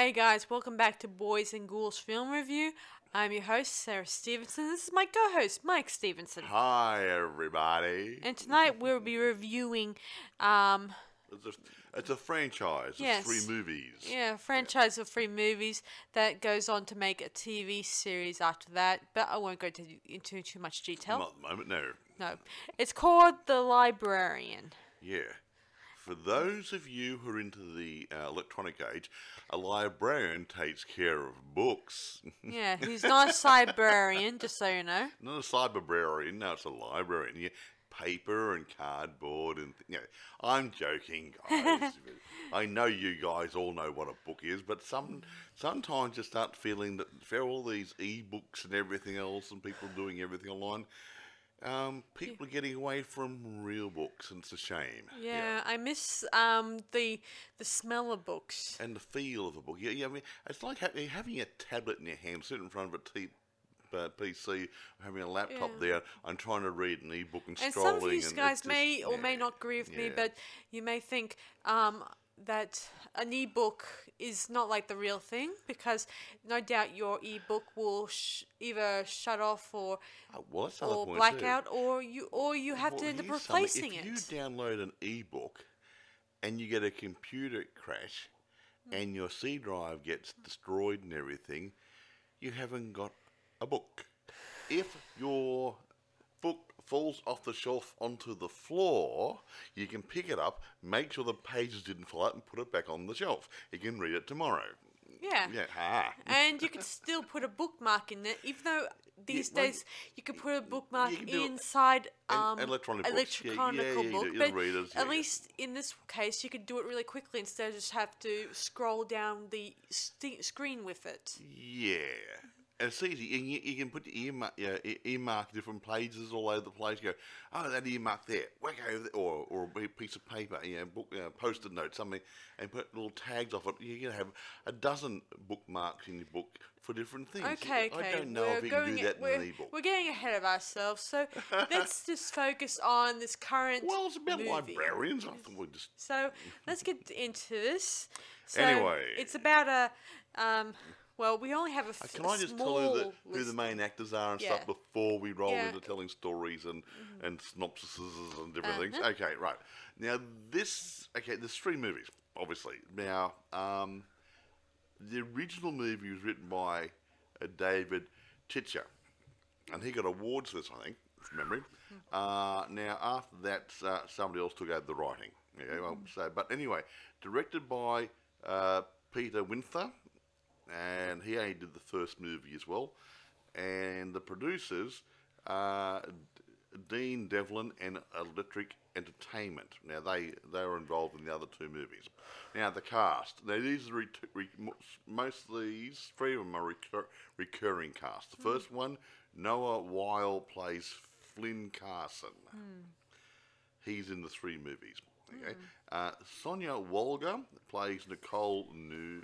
Hey guys, welcome back to Boys and Ghouls Film Review. I'm your host, Sarah Stevenson. This is my co host, Mike Stevenson. Hi, everybody. And tonight we'll be reviewing, um, It's a, it's a franchise. Yes. three movies. yeah, a franchise of three movies that goes on to make a TV series after that, but I won't go to, into too much detail. Not at the moment, no. No. It's called The Librarian. Yeah. For those of you who are into the uh, electronic age, a librarian takes care of books. Yeah, he's not a librarian, just so you know. Not a cyberbrarian, no, it's a librarian. Yeah, paper and cardboard and you know, I'm joking, guys. I know you guys all know what a book is, but some sometimes you start feeling that for all these e-books and everything else, and people doing everything online, um, people are getting away from real books, and it's a shame. Yeah, I miss um the the smell of books. And the feel of a book. Yeah, yeah. I mean, it's like ha- having a tablet in your hand, sitting in front of a t- uh, PC, having a laptop Yeah. there, and trying to read an e-book and, And scrolling. some of you guys just- may or may not agree with me, but you may think um, that an ebook is not like the real thing because no doubt your ebook will sh- either shut off or another or point black too. or you or you have to Well, end up replacing if it. If you download an e-book and you get a computer crash Hmm. and your C drive gets destroyed and everything, you haven't got a book. If your falls off the shelf onto the floor, you can pick it up, make sure the pages didn't fall out, and put it back on the shelf. You can read it tomorrow. yeah. Yeah, ha. And you could still put a bookmark in it, even though these well, days you can put a bookmark can do it- inside um, electronic books. Yeah, yeah, yeah, book. do- the but readers, at least in this case, you could do it really quickly instead of just have to scroll down the st- screen with it. Yeah. It's easy. And you, you can put the earmark, yeah, e- earmark different pages all over the place. You go, oh, that earmark there, whack over there, or, or a piece of paper, you know, book, uh, post-it note, something, and put little tags off it. You can have a dozen bookmarks in your book for different things. Okay, okay. I don't know we're if you can do that in we're, an ebook. we're getting ahead of ourselves, so let's just focus on this current. Well, it's about movie. librarians. I thought we'd just. So let's get into this. So Anyway. it's about a. Um, well, we only have a, Uh, f- Can I just tell you the, who the main actors are and Yeah. stuff before we roll Yeah. into telling stories and, and synopsises and different things? Uh-huh. Okay, right. Now, this, okay, there's three movies, obviously. Now, um, the original movie was written by uh, David Titcher, and he got awards for this, I think, from memory. Uh, now, after that, uh, somebody else took over the writing. Yeah, well, so, but anyway, directed by uh, Peter Winther, and he only did the first movie as well. And the producers, D- Dean Devlin and Electric Entertainment. Now they they were involved in the other two movies. Now the cast. Now these are re- re- most of these three of them are recur- recurring cast. The first one, Noah Wyle plays Flynn Carson. He's in the three movies. Okay. Uh, Sonya Walger plays Nicole New.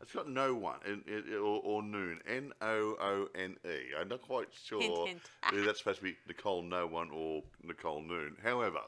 It's got no one in, in, or, or Noon. N O O N E. I'm not quite sure hint. whether that's supposed to be Nicole No One or Nicole Noon. However,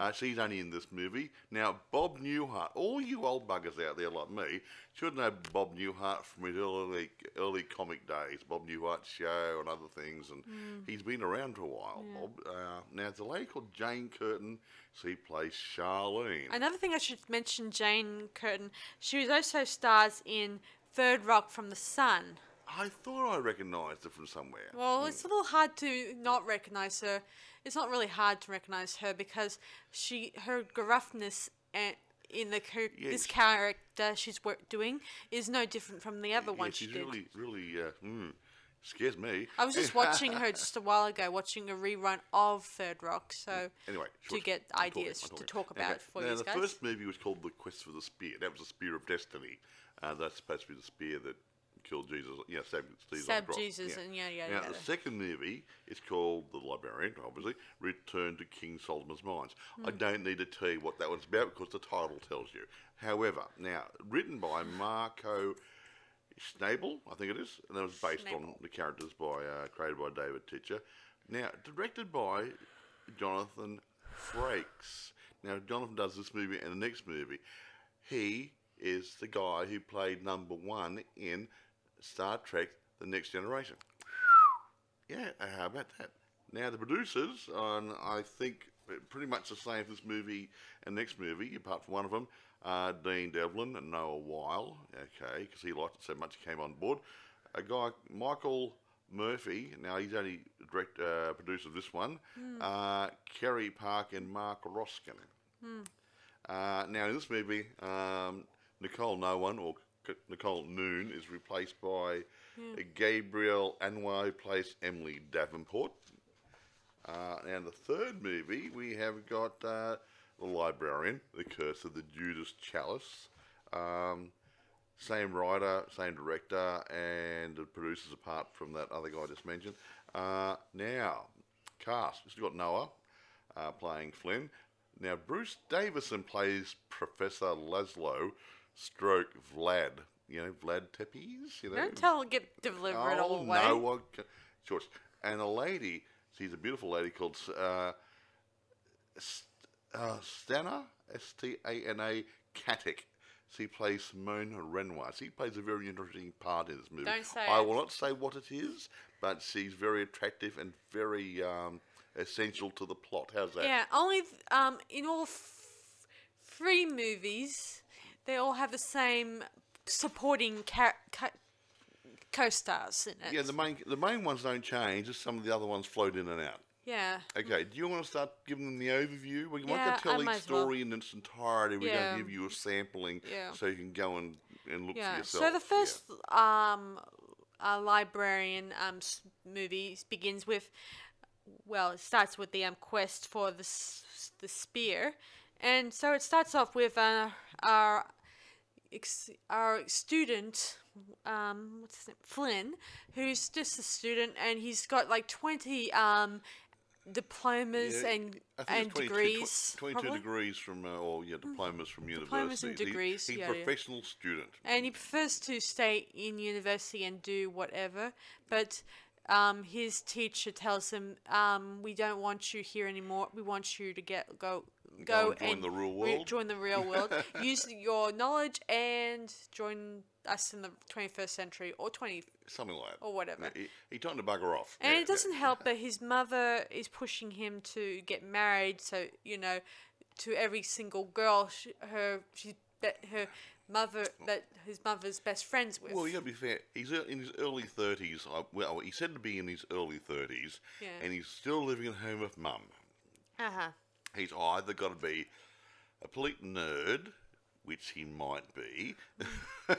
uh, she's only in this movie. Now, Bob Newhart, all you old buggers out there like me, should know Bob Newhart from his early, early comic days, Bob Newhart's show and other things, and he's been around for a while. Bob. Uh, now, it's a lady called Jane Curtin, so he plays Charlene. Another thing I should mention, Jane Curtin. She was also stars in Third Rock from the Sun. I thought I recognised her from somewhere. Well, it's a little hard to not recognize her. It's not really hard to recognize her because she her gruffness and in the char- Yeah, this she- character she's wor- doing is no different from the other yeah, one she she's did. really, really, uh, mm, scares me. I was just watching her just a while ago, watching a rerun of Third Rock, so Anyway, to get I'm ideas I'm to talk about Okay, for now, you the guys. first movie was called The Quest for the Spear. That was the Spear of Destiny. Uh, that's supposed to be the spear that killed Jesus. Yeah, stabbed Jesus. on the Stab cross. Jesus and yada yada Now, yada. the second movie is called The Librarian, obviously, Return to King Solomon's Mines. I Hmm. don't need to tell you what that one's about because the title tells you. However, now, written by Marco Schnabel, I think it is, and that was based on Schnabel. the characters by uh, created by David Titcher. Now, directed by Jonathan Frakes. Now, Jonathan does this movie and the next movie. He is the guy who played number one in Star Trek: The Next Generation. Yeah, uh, how about that? Now the producers, and I think pretty much the same for this movie and next movie, apart from one of them, uh, Dean Devlin and Noah Wyle. Okay, because he liked it so much, he came on board. A guy, Michael Murphy. Now he's only direct uh, producer of this one. Uh, Kerry Park and Mark Roskin. Uh, now in this movie, um, Nicole No One or Nicole Noon is replaced by Gabrielle Anwar, who plays Emily Davenport. Uh, and the third movie, we have got uh, The Librarian, The Curse of the Judas Chalice. Um, same writer, same director, and the producers apart from that other guy I just mentioned. Uh, now, cast. We've got Noah uh, playing Flynn. Now, Bruce Davison plays Professor Laszlo, stroke Vlad. You know, Vlad Tepes, you know. Don't tell get deliver it all Oh, away. no one can. Sure. And a lady, she's a beautiful lady called uh, uh, Stana, S T A N A Katic. She plays Simone Renoir. She plays a very interesting part in this movie. Don't say I it. will not say what it is, but she's very attractive and very um, essential to the plot. How's that? Yeah, only th- um in all f- three movies, they all have the same supporting ca- ca- co-stars in it. Yeah, the main the main ones don't change. Just some of the other ones float in and out. yeah. Okay, do you want to start giving them the overview? We're not Yeah, going to tell each as well. story in its entirety. We're Yeah. going to give you a sampling Yeah. so you can go and, and look for Yeah. yourself. So the first um uh, librarian um movie begins with well, it starts with the um quest for the s- the spear, and so it starts off with uh, our ex- our student um what's his name Flynn, who's just a student, and he's got like twenty um diplomas Yeah, and I think and it's 22, degrees. tw- 22 probably. degrees from, uh, or yeah, diplomas from university. Diplomas and degrees, He's yeah, a yeah. professional student. and he prefers to stay in university and do whatever. But um, his teacher tells him, um, "We don't want you here anymore. We want you to get go." Go and join the real re- world." join the real world. Use your knowledge and join us in the 21st century or 20 Something like that. or whatever. He, he told him to bugger off. And Yeah, it doesn't yeah. help that his mother is pushing him to get married. So you know, to every single girl, sh her she that her mother that his mother's best friends with. Well, you got to be fair. He's in his early thirties. Well, he said to be in his early thirties, Yeah. and he's still living at home with mum. uh huh. He's either got to be a complete nerd, which he might be,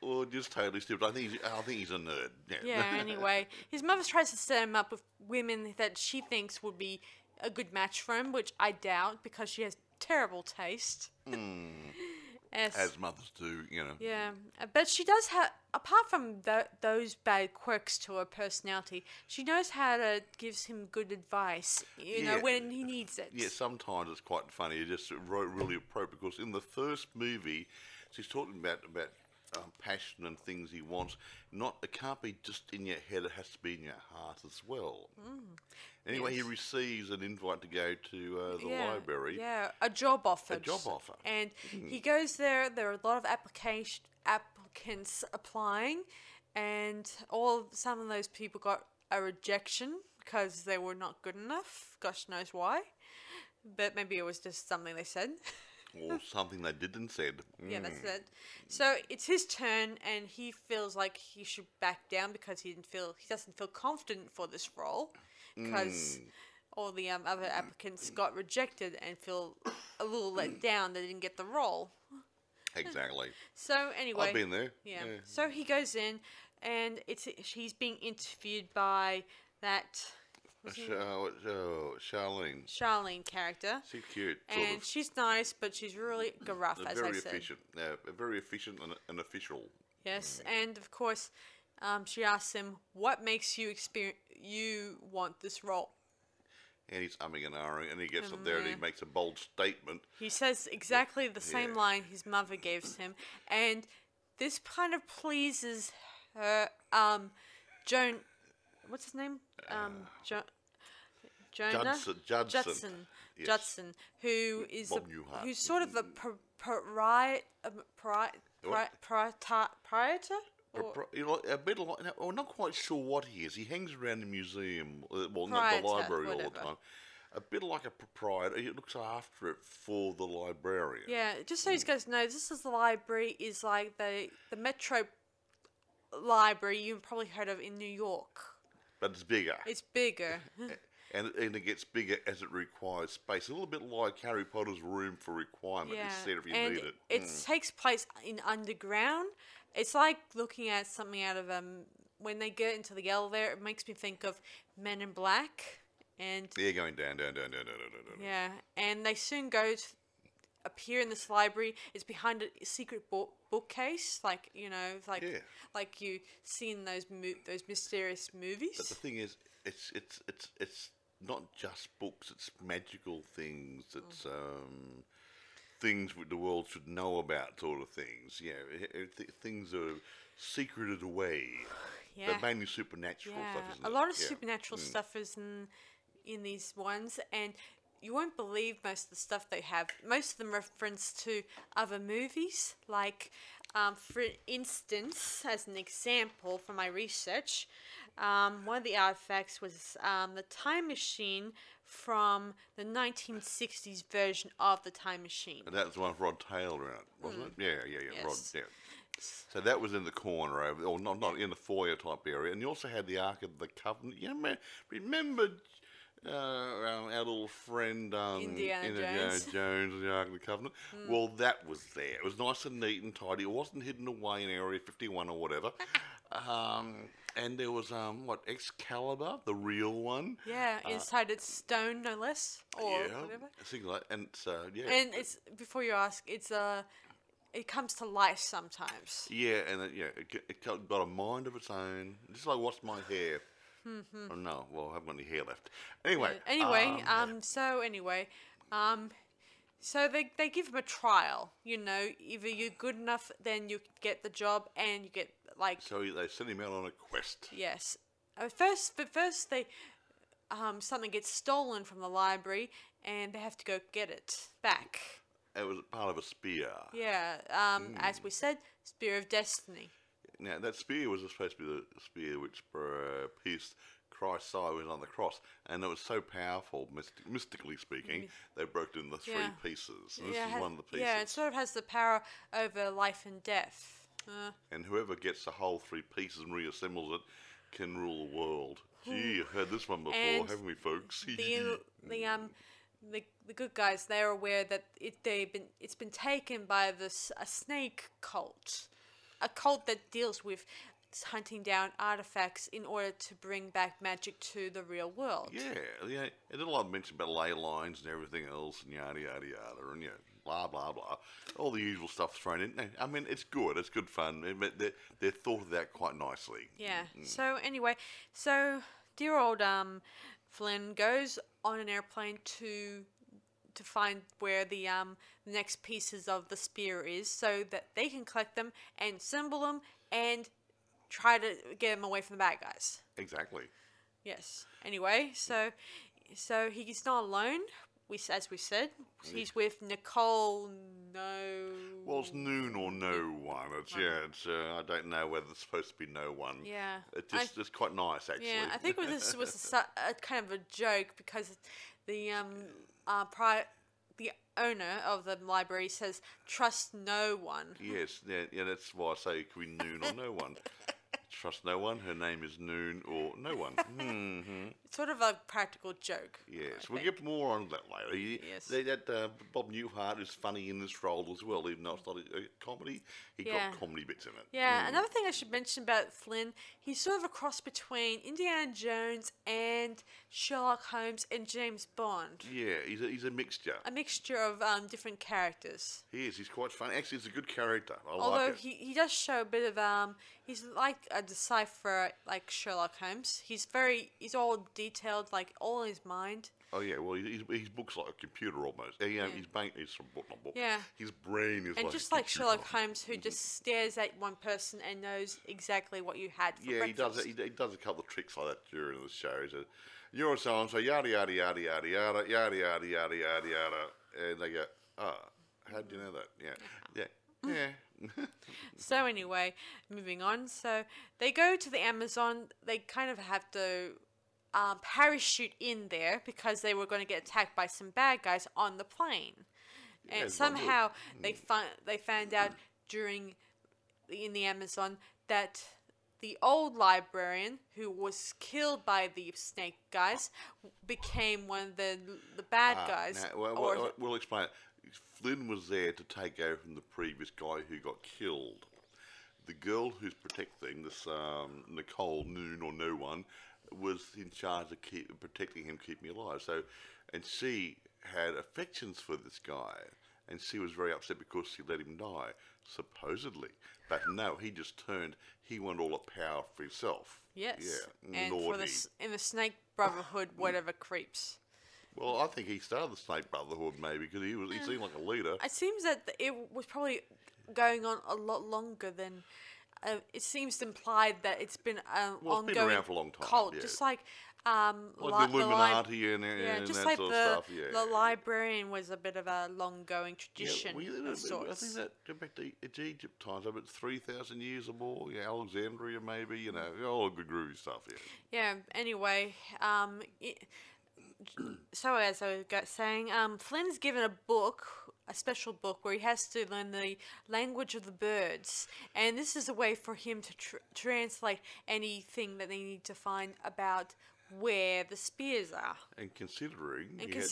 or just totally stupid. I think he's, I think he's a nerd. Yeah. Yeah. Anyway, his mother tries to set him up with women that she thinks would be a good match for him, which I doubt because she has terrible taste. As- As mothers do, you know. Yeah, uh, but she does have, apart from tho- those bad quirks to her personality, she knows how to gives him good advice. You know when he needs it. Yeah, sometimes it's quite funny. It just wrote really appropriate because in the first movie, she's talking about about um, passion and things he wants. Not it can't be just in your head; it has to be in your heart as well. Anyway, yes. he receives an invite to go to uh, the yeah, library. Yeah, a job offer. A job offer. And he goes there. There are a lot of application applicants applying, and all some of those people got a rejection because they were not good enough. Gosh knows why, but maybe it was just something they said. Or something they didn't said. Yeah, that's mm. it. So it's his turn, and he feels like he should back down because he didn't feel he doesn't feel confident for this role because mm. all the um, other mm. applicants got rejected and feel a little let down they didn't get the role. Exactly. So anyway, I've been there. yeah. So he goes in, and it's he's being interviewed by that Char- oh, Charlene. Charlene character, She's cute. Sort and of. she's nice, but she's really gruff, They're as very I said. efficient. Uh, very efficient and, and official. Yes, and of course, um, she asks him, "What makes you experience you want this role?" And he's umming and ahhing, and he gets up there and he makes a bold statement. He says exactly the same Yeah. line his mother gives him, and this kind of pleases her. Um, Joan, what's his name? Um, jo- Jonah Judson- Judson. Judson, Yes. Judson, who is Bob a, who's sort of a pri- pariah, um, pari- pri- What? priorita- prioriter. Pro- you know, a bit like, I'm not quite sure what he is. He hangs around the museum, uh, well, not the Proprietor, library all the time. A bit like a proprietor. He looks after it for the librarian. Yeah, just so you guys know, this is the library is like the the Metro Library you've probably heard of in New York. But it's bigger. It's bigger. and, and it gets bigger as it requires space. A little bit like Harry Potter's room for requirement. yeah, It's there if you and need it. it Mm. takes place in underground. It's like looking at something out of um when they get into the elevator. It makes me think of Men in Black, and Yeah, going down, down, down, down, down, down, down. yeah, and they soon go to appear in this library. It's behind a secret book bookcase, like you know, like Yeah. like you see in those mo- those mysterious movies. But the thing is, it's it's it's it's not just books. It's magical things. It's um, things the world should know about, sort of things. Yeah, it- it- th- things are secreted away. Yeah. They're mainly supernatural Yeah, stuff, a it? lot of Yeah. supernatural Mm. stuff is in in these ones, and you won't believe most of the stuff they have. Most of them reference to other movies, like, um, for instance, as an example from my research, um, one of the artifacts was um, the time machine from the 1960s version of the time machine. And that was the one with Rod Taylor in it, wasn't it? Yeah, yeah, yeah. Rod, Mm. Yeah. So that was in the corner over, or not, not in the foyer type area, and you also had the Ark of the Covenant. You remember, remember uh, our, little friend um, Indiana Jones. Hmm. Jones and the Ark of the Covenant? Well, that was there. It was nice and neat and tidy. It wasn't hidden away in Area 51 or whatever. um, and there was um, what Excalibur, the real one. Yeah, inside it's stone, no less, or Uh, yeah, whatever. things like, and uh, yeah, And it's before you ask, it's uh, it comes to life sometimes. Yeah, and it, yeah, it, it got a mind of its own. Just like what's my hair? Oh no, well I haven't got any hair left. Anyway, Uh, Anyway, um, um, so anyway, um, so they they give him a trial. You know, either you're good enough, then you get the job, and you get like so they send him out on a quest. yes. At first, but first they um something gets stolen from the library, and they have to go get it back. It was part of a spear. Yeah. Um, Hmm. as we said, Spear of Destiny. Now that spear was supposed to be the spear which uh, pierced Christ's side when was on the cross, and it was so powerful, mystic, mystically speaking, they broke it into three Yeah. pieces. And this yeah, is one of the pieces. yeah, it sort of has the power over life and death. Uh, and whoever gets the whole three pieces and reassembles it can rule the world. Gee, you've heard this one before, And haven't we, folks? the the um the, the good guys they're aware that it they've been it's been taken by this a snake cult, a cult that deals with hunting down artifacts in order to bring back magic to the real world. Yeah, yeah. Then a lot of mention about ley lines and everything else and yada yada yada and yeah, blah blah blah. All the usual stuff thrown in. I mean, it's good. It's good fun. Mean, They they thought of that quite nicely. Yeah. So anyway, so dear old um Flynn goes on an airplane to to find where the um the next pieces of the spear is so that they can collect them and assemble them and try to get him away from the bad guys. Exactly. Yes. Anyway, so so he's not alone. We as we said, he's with Nicole. No. Well, it's noon or no one. It's yeah. It's uh, I don't know whether it's supposed to be no one. Yeah. It I- it's quite nice actually. Yeah, I think this was a, a kind of a joke because the um uh pri- the owner of the library says trust no one. yes. Yeah. Yeah. That's why I say it could be noon or no one. Trust no one. Her name is Noon or no one. hmm It's sort of a practical joke. Yes, we'll get more on that later. He, Yes. they, that uh, Bob Newhart is funny in this role as well, even though it's not a, a comedy. He Yeah. got comedy bits in it. Yeah, another thing I should mention about Flynn, he's sort of a cross between Indiana Jones and Sherlock Holmes and James Bond. Yeah, he's a, he's a mixture. A mixture of um, different characters. He is. He's quite funny. Actually, he's a good character. I Although like it. he, he does show a bit of um he's like a decipher like Sherlock Holmes. He's very he's all detailed like all in his mind. Oh yeah, well, his, his book's like a computer almost. Um, yeah, yeah. his brain is from book, not book. Yeah. His brain is And like just like. Sherlock Holmes who just stares at one person and knows exactly what you had for Yeah, he does. He, he does a couple of tricks like that during the show. So, you're so and so, yada yada yada yada yada yada yada yada yada yada, and they go, oh, how do you know that? Yeah, yeah, yeah. So anyway, moving on. So they go to the Amazon. They kind of have to um, parachute in there because they were going to get attacked by some bad guys on the plane. And would. somehow they find they found out during in the Amazon that the old librarian who was killed by the snake guys became one of the the bad Ah, guys. now, well, well, we'll explain it. Flynn was there to take over from the previous guy who got killed. The girl who's protecting this um, Nicole Noon or no one was in charge of keep, protecting him, keeping him alive. So, and she had affections for this guy, and she was very upset because she let him die, supposedly. But no, he just turned. He wanted all the power for himself. yes, Yeah. and for the in the Snake Brotherhood, whatever creeps. Well, I think he started the Snake Brotherhood maybe because he was he seemed like a leader. It seems that it was probably going on a lot longer than. Uh, it seems implied that it's been an Well, it's been around for a long time, cult, yeah. just like um, Like li- the li- Illuminati and, and, yeah, and just that like sort the of stuff. Yeah. the librarian was a bit of a long-going Yeah, tradition well, yeah, I think that go back to it's Egypt times, about three thousand years or more. Yeah, Alexandria maybe. You know, all the groovy stuff. Yeah. Yeah. Anyway, um, i so as I was saying, um, Flynn's given a book, a special book where he has to learn the language of the birds, and this is a way for him to tr- translate anything that they need to find about where the spears are. And considering And, he had-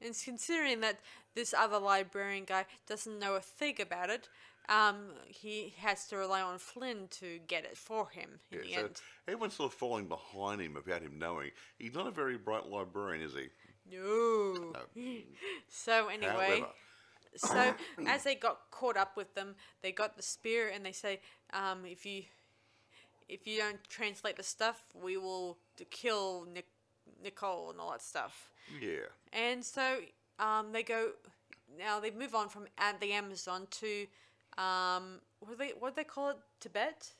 and considering that this other librarian guy doesn't know a thing about it, um, he has to rely on Flynn to get it for him in the so end. everyone's sort of falling behind him without him knowing. He's not a very bright librarian, is he? No. so anyway, However, so as they got caught up with them, they got the spear and they say, um, if you if you don't translate the stuff, we will kill Nic- Nicole and all that stuff. yeah, And so um, they go. Now they move on from the Amazon to um, what do they what they call it? Tibet.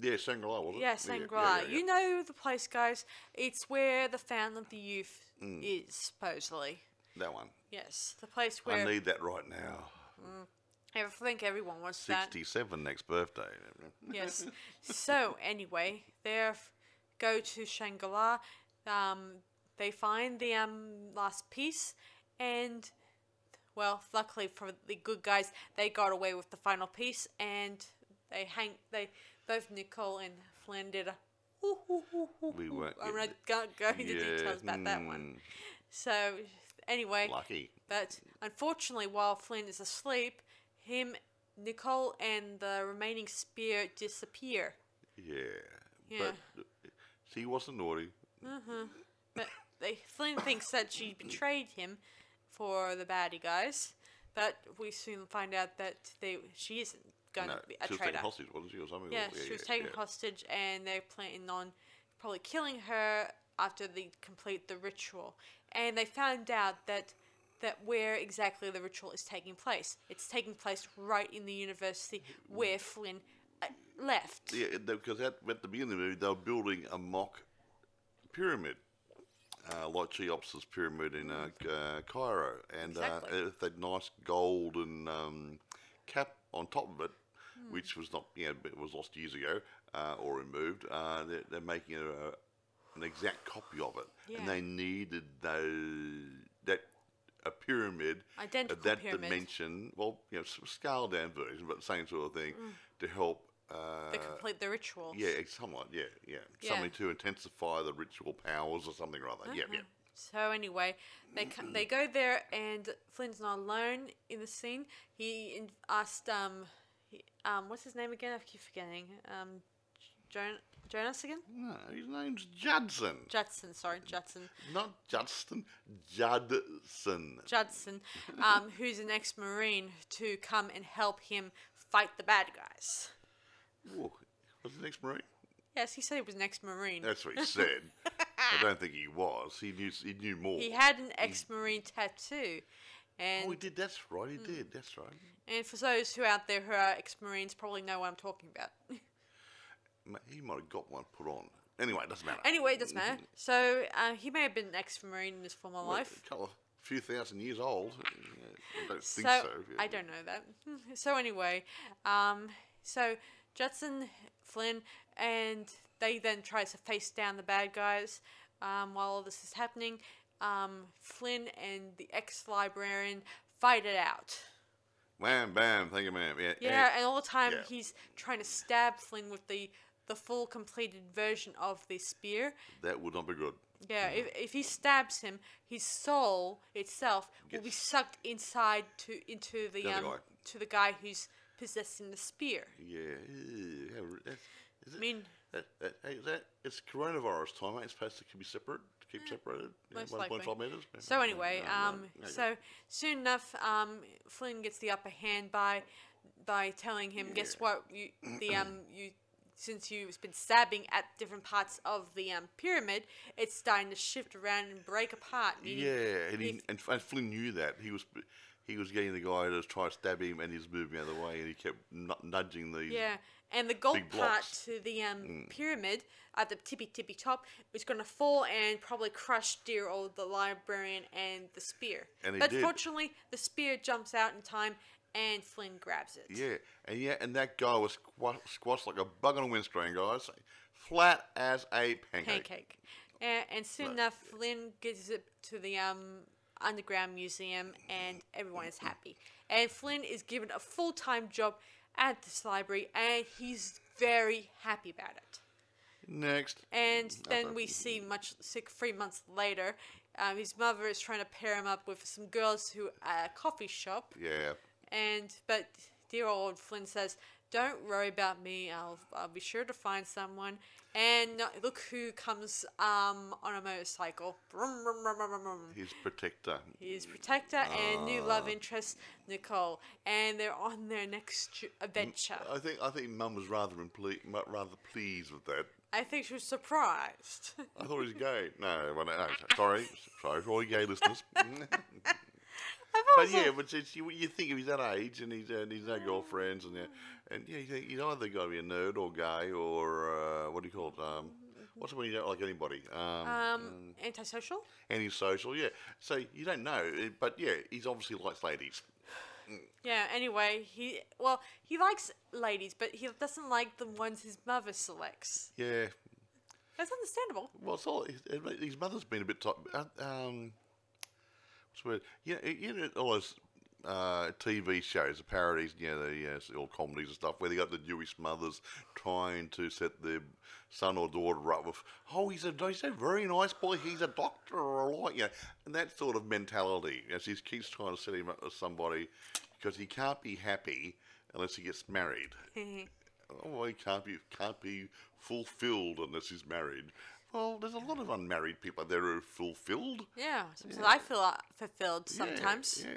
yeah, Shangri-La was it? Yeah, Shangri-La. yeah, yeah. You know the place, guys. It's where the Fountain of the Youth Mm. is supposedly. that one. Yes, the place where... I need that right now. I think everyone wants that. Sixty-seven next birthday. Yes. so anyway, they go to Shangri-La. Um, they find the um last piece, and well, luckily for the good guys, they got away with the final piece, and they hang. They both Nicole and Flynn did a. We weren't I'm not getting go- going into details about that one. mm, So anyway, Lucky. but unfortunately, while Flynn is asleep, him, Nicole, and the remaining spear disappear. Yeah. Yeah. But uh, she wasn't naughty. Mhm. But they, Flynn thinks that she betrayed him for the baddie guys, but we soon find out that they she isn't going No, to be a she was traitor. taken hostage, wasn't she, or something? Yeah, Or- she was yeah, taken yeah. hostage, and they're planning on probably killing her after they complete the ritual. And they found out that that where exactly the ritual is taking place. It's taking place right in the university where Flynn uh, left. Yeah, because at, at the beginning of the movie, they were building a mock pyramid, uh, like Cheops's pyramid in uh, uh, Cairo, and Exactly. uh, it had nice golden um, cap on top of it, Hmm. which was not, you know, it was lost years ago uh, or removed. Uh, they're, they're making a, an exact copy of it, Yeah. and they needed those that a pyramid Identical of that pyramid. dimension. Well, you know, s- scaled down version, but the same sort of thing to help. Uh, They complete the ritual. yeah, it's somewhat. Yeah, yeah, Yeah. Something to intensify the ritual powers or something or other. Yeah, yeah. So anyway, they co- they go there and Flynn's not alone in the scene. He in- asked um, he, um, what's his name again? I keep forgetting. Um, Jon- Jonas again? No, his name's Judson. Judson, sorry, Judson. Not Justin, Judson. Judson, um, who's an ex-marine, to come and help him fight the bad guys. Ooh, was the next Marine? Yes, he said he was an ex-marine. That's what he said. I don't think he was. He knew. He knew more. He had an ex-marine tattoo, and oh, he did. That's right. He did. That's right. and for those who out there who are ex-marines, probably know what I'm talking about. He might have got one put on Anyway, it doesn't matter. Anyway, it doesn't matter. So uh, he may have been an ex-marine in his former life. A couple of few thousand years old. I don't think so so. I don't know that. So anyway, um, so Judson, Flynn, and they then try to face down the bad guys. Um, while all this is happening, um, Flynn and the ex-librarian fight it out. Wham, bam, thank you, ma'am. Yeah, Yeah, and- and all the time yeah. he's trying to stab Flynn with the the full completed version of the spear. that would not be good. Yeah, if, if he stabs him, his soul itself will be sucked inside to into the The um guy. to the guy who's possessing the spear. Yeah. that's- is I mean, that, that, hey, that it's coronavirus time. Ain't it supposed to be separate, keep separated. Yeah, most likely. 1.5 meters. So anyway, yeah, um, yeah, yeah. so soon enough, um, Flynn gets the upper hand by by telling him, guess what, you the um you since you've been stabbing at different parts of the um, pyramid, it's starting to shift around and break apart. Yeah, and, he, and, and Flynn knew that he was he was getting the guy to try to stab him, and he was moving out of the way, and he kept nu- nudging the Yeah, and the gold part to the um, pyramid at the tippy tippy top was going to fall and probably crush dear old the librarian and the spear. And but did. fortunately, the spear jumps out in time, and Flynn grabs it. Yeah, and yeah, and that guy was squash, squashed like a bug on a windscreen, guys, flat as a pancake. Pancake. And, and soon Right. enough, Flynn gets it to the um, underground museum, and everyone is happy. And Flynn is given a full time job at this library, and he's very happy about it. Next, And then we see much six, three months later, um, his mother is trying to pair him up with some girls who at a coffee shop. yeah, And but dear old Flynn says, "Don't worry about me. I'll I'll be sure to find someone." And look who comes um, on a motorcycle. Brum, brum, brum, his protector. His protector and new love Ah. interest Nicole, and they're on their next adventure. I think I think Mum was rather imple- rather pleased with that. I think she was surprised. I thought he was gay. No, well, no, no, sorry, sorry for all you gay listeners. But yeah, but it's, you, you think of he's that age and he's and he's no girlfriends and yeah, and yeah, you think he's either got to be a nerd or gay or uh, what do you call it? Um, what's it when you don't like anybody? Um, um, antisocial. antisocial. Yeah. So you don't know, eh, but yeah, he's obviously likes ladies. Yeah. Anyway, he well he likes ladies, but he doesn't like the ones his mother selects. Yeah. That's understandable. Well, it's all his, his mother's been a bit top. Uh, um, word? You know, you know all those uh, TV shows, the parodies, you know, the uh, all comedies and stuff, where they got the Jewish mothers trying to set their son or daughter up with, oh, he's a he's a very nice boy, he's a doctor or a lawyer, you know, and that sort of mentality. As he keeps trying to set him up with somebody, because he can't be happy unless he gets married. oh, he can't be can't be fulfilled unless he's married. Well, there's a lot of unmarried people out there who are fulfilled. Yeah, sometimes I feel uh, fulfilled sometimes. Yeah.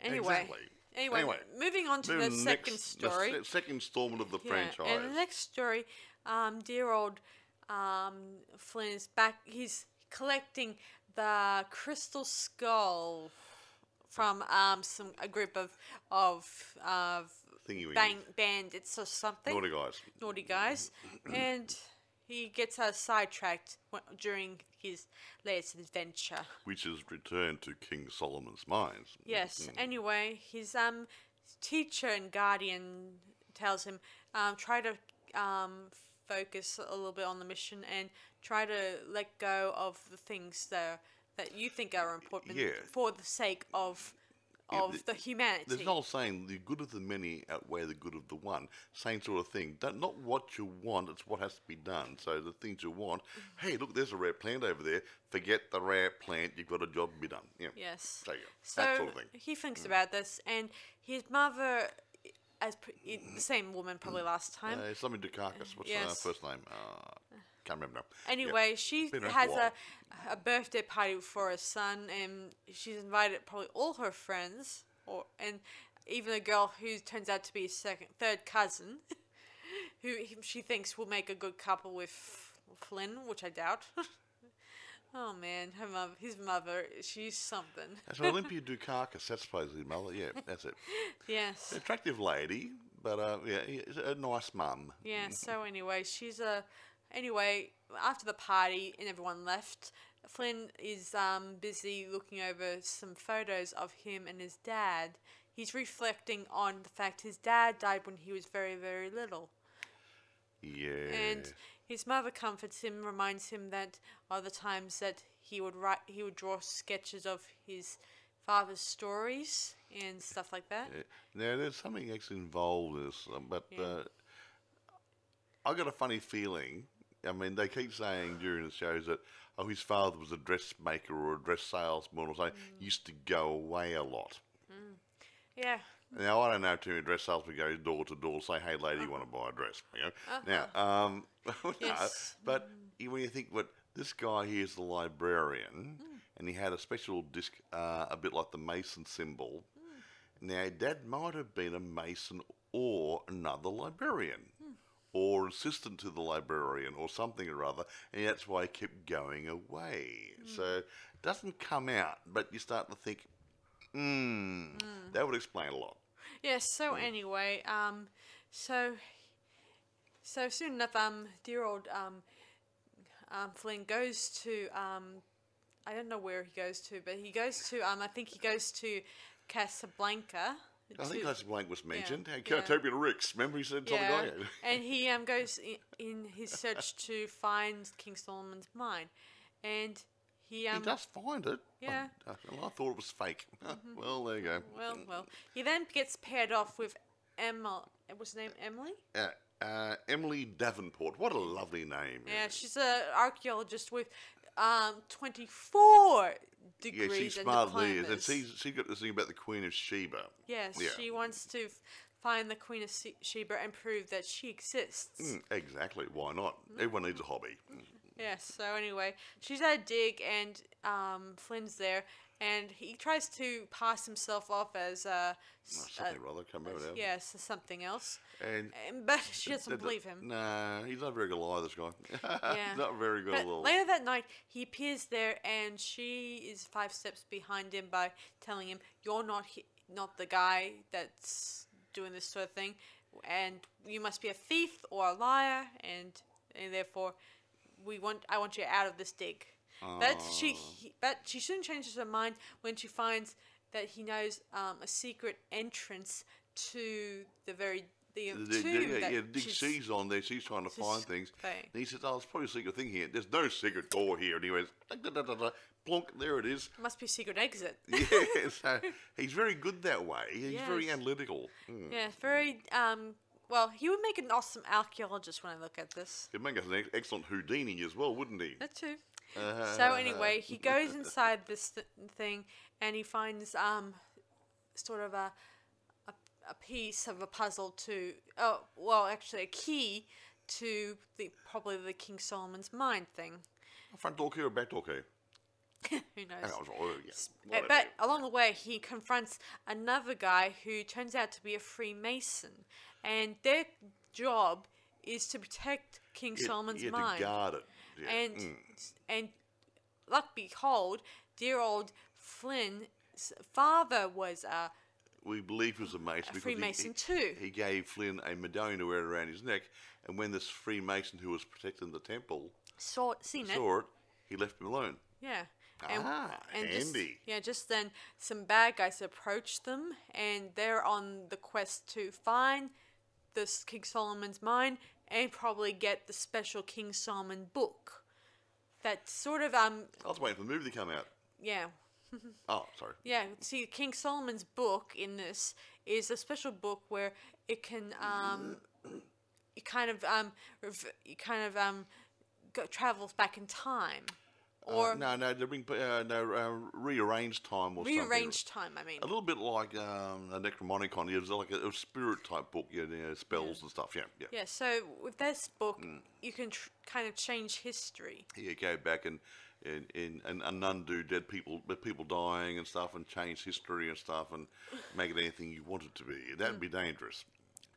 Anyway, exactly. anyway, Anyway, moving on to the second next- the story. se- second installment of the Yeah, franchise. and the next story, um, dear old um, Flynn is back. He's collecting the crystal skull from um, some a group of of of bang bandits or something Naughty guys. naughty guys, and he gets uh, sidetracked during his latest adventure. Which has returned to King Solomon's mines. Yes. Anyway, his um teacher and guardian tells him um try to um focus a little bit on the mission and try to let go of the things that that you think are important Yeah. for the sake of of the- the humanity. There's an old saying, the good of the many outweigh the good of the one. Same sort of thing. Don't, not what you want, it's what has to be done. So the things you want, hey, look, there's a rare plant over there. Forget the rare plant, you've got a job to be done. Yeah. Yes. There you go. So that sort of thing. he thinks about this, and his mother, as pr- the same woman probably last time. Uh, something Dukakis. What's her Yes. first name? Uh, can't remember now. Yeah. Anyway, she has a a, a birthday party for her son, and she's invited probably all her friends, or and even a girl who turns out to be a second, third cousin, who she thinks will make a good couple with Flynn, which I doubt. oh man, her mother, his mother, she's something. That's Olympia Dukakis. That's supposedly his mother. Yeah, that's it. Yes. Attractive lady, but uh, yeah, a nice mum. Yeah, so anyway, she's a anyway, after the party and everyone left, Flynn is um, busy looking over some photos of him and his dad. He's reflecting on the fact his dad died when he was very, very little. Yeah. And his mother comforts him, reminds him that other times that he would write, he would draw sketches of his father's stories and stuff like that. Yeah. Now, there's something actually involved in this, but Yeah. uh, I got a funny feeling. I mean, they keep saying during the shows that, oh, his father was a dressmaker or a dress salesman or something, Mm. used to go away a lot. Yeah, Now, I don't know if too many dress salesmen go door to door, say, hey, lady, you want to buy a dress? You know? Now, um, no, Uh-huh. Yes. but you- when you think, what this guy here is the librarian, Mm. and he had a special disc, uh, a bit like the Mason symbol. Mm. Now, Dad might have been a Mason or another librarian. Hmm. Or assistant to the librarian, or something or other, and that's why he kept going away. Hmm. So it doesn't come out, but you start to think, hmm, that would explain a lot. Yes. So anyway, um, so so soon enough, um, dear old um, um, Flynn goes to um, I don't know where he goes to, but he goes to um, I think he goes to Casablanca. I think that's blank was mentioned. Yeah. can I take me to Rick's? Remember he said something yeah, like that? and he um goes in, in his search to find King Solomon's mine, and he um he does find it. Yeah. I, I thought it was fake. well, there you go. well well he then gets paired off with Emma. What's her name? Emily. Uh, uh, Emily Davenport. What a lovely name. Yeah, she's an archaeologist with um, 24 degrees. Yeah, she's smart there. And she's, she got this thing about the Queen of Sheba. yes, yeah. she wants to find the Queen of Sheba and prove that she exists. Mm, exactly. Why not? Mm-hmm. Everyone needs a hobby. Yes, so anyway, she's at a dig and um, Flynn's there and he tries to pass himself off as uh, something uh, or other. Can't yes, something else. And Um, But she doesn't Th- th- believe him. Nah, he's not very good liar, this guy. Yeah. not very good But at all. later that night, he appears there, and she is five steps behind him by telling him, "You're not he- not the guy that's doing this sort of thing, and you must be a thief or a liar, and and therefore, we want I want you out of this dig." But she he, but she soon changes her mind when she finds that he knows um, a secret entrance to the very the The- the- tomb yeah, that yeah, Dick she's- sees on there. She's trying to find things. thing. And he says, "Oh, it's probably a secret thing here. There's no secret door here." And he goes, da, da, da, plonk. There it is. must be a secret exit. yeah, so he's very good that way. He's very analytical. Mm. Yeah, very. Um, well, he would make an awesome archaeologist when I look at this. He'd make us an ex- excellent Houdini as well, wouldn't he? That too. Uh, So anyway, he goes inside this th- thing and he finds um, sort of a, a a piece of a puzzle to. Oh, well, actually, a key to the probably the King Solomon's mine thing. front door key or back door key? Who knows? On, oh, yeah, Uh. But along the way, he confronts another guy who turns out to be a Freemason, and their job is to protect King Yeah, Solomon's yeah, mine. to guard it. Yeah. And mm. and luck behold, dear old Flynn's father was a we believe he was a mason because he- Freemason he, too. He gave Flynn a medallion to wear around his neck, and when this Freemason who was protecting the temple saw seen it. saw it, he left him alone. Yeah. Ah, just, handy. yeah, just then some bad guys approach them and they're on the quest to find this King Solomon's mine and probably get the special King Solomon book. That sort of um I was waiting for the movie to come out. yeah. Oh, sorry. Yeah, see King Solomon's book in this is a special book where it can um you kind of um you kind of um go, travels back in time or uh, no, no, they bring uh, no uh, rearrange time or rearrange time, I mean. A little bit like um, a Necromonicon. It was like a, a spirit type book, yeah, you know, spells and stuff. Yeah, yeah. Yeah, so with this book, Mm. you can tr- kind of change history. You go back and and, and, and, and undo dead people, people dying and stuff, and change history and stuff, and make it anything you want it to be. That'd be dangerous.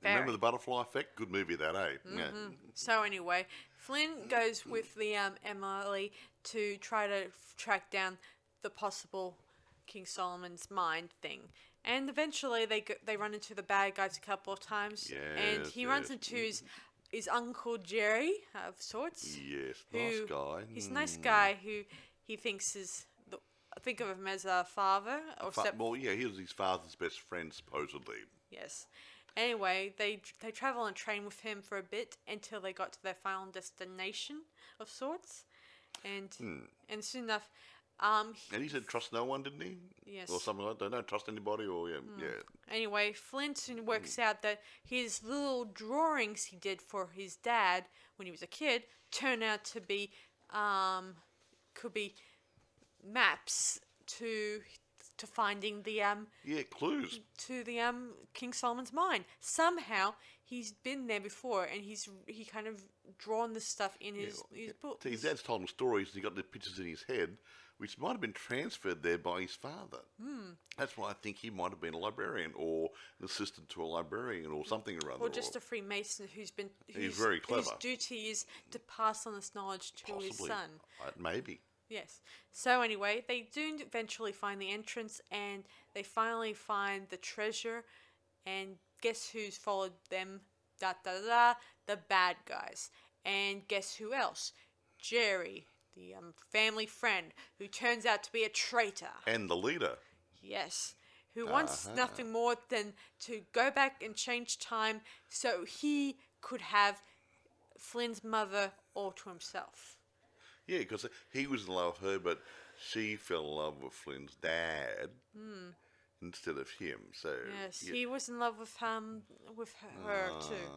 Remember Very. Mm-hmm. the butterfly effect? Good movie that, eh? Yeah. So anyway, Flynn goes with the um, Emily to try to f- track down the possible King Solomon's mind thing. And eventually they go, they run into the bad guys a couple of times, and Yes, he runs into his his uncle Jerry of sorts. Yes, nice guy. He's a nice guy who he thinks is the, think of him as a father or Fa- step. well, yeah, he was his father's best friend, supposedly. Yes. Anyway, they they travel and train with him for a bit until they got to their final destination of sorts, and Hmm. and soon enough, um, he- And he said, trust no one, didn't he? Yes. Or something like that. Don't trust anybody, or, yeah. yeah. Anyway, Flynn soon works out that his little drawings he did for his dad when he was a kid turn out to be, um, could be maps to to finding the um Yeah, clues. to the um King Solomon's mine. Somehow he's been there before, and he's he kind of drawn this stuff in his his book. See, his dad's told him stories, and he got the pictures in his head, which might have been transferred there by his father. Hmm. That's why I think he might have been a librarian, or an assistant to a librarian, or something or other. Or just a Freemason who's been whose, very whose clever. duty is to pass on this knowledge to his son. Uh, maybe. Yes. So anyway, they do eventually find the entrance, and they finally find the treasure. And guess who's followed them? Da da da. the bad guys. And guess who else? Jerry, the um, family friend, who turns out to be a traitor. And the leader. Yes. Who wants Uh-huh. nothing more than to go back and change time so he could have Flynn's mother all to himself. Yeah, because he was in love with her, but she fell in love with Flynn's dad instead of him. So. Yes, yeah. he was in love with um with her too.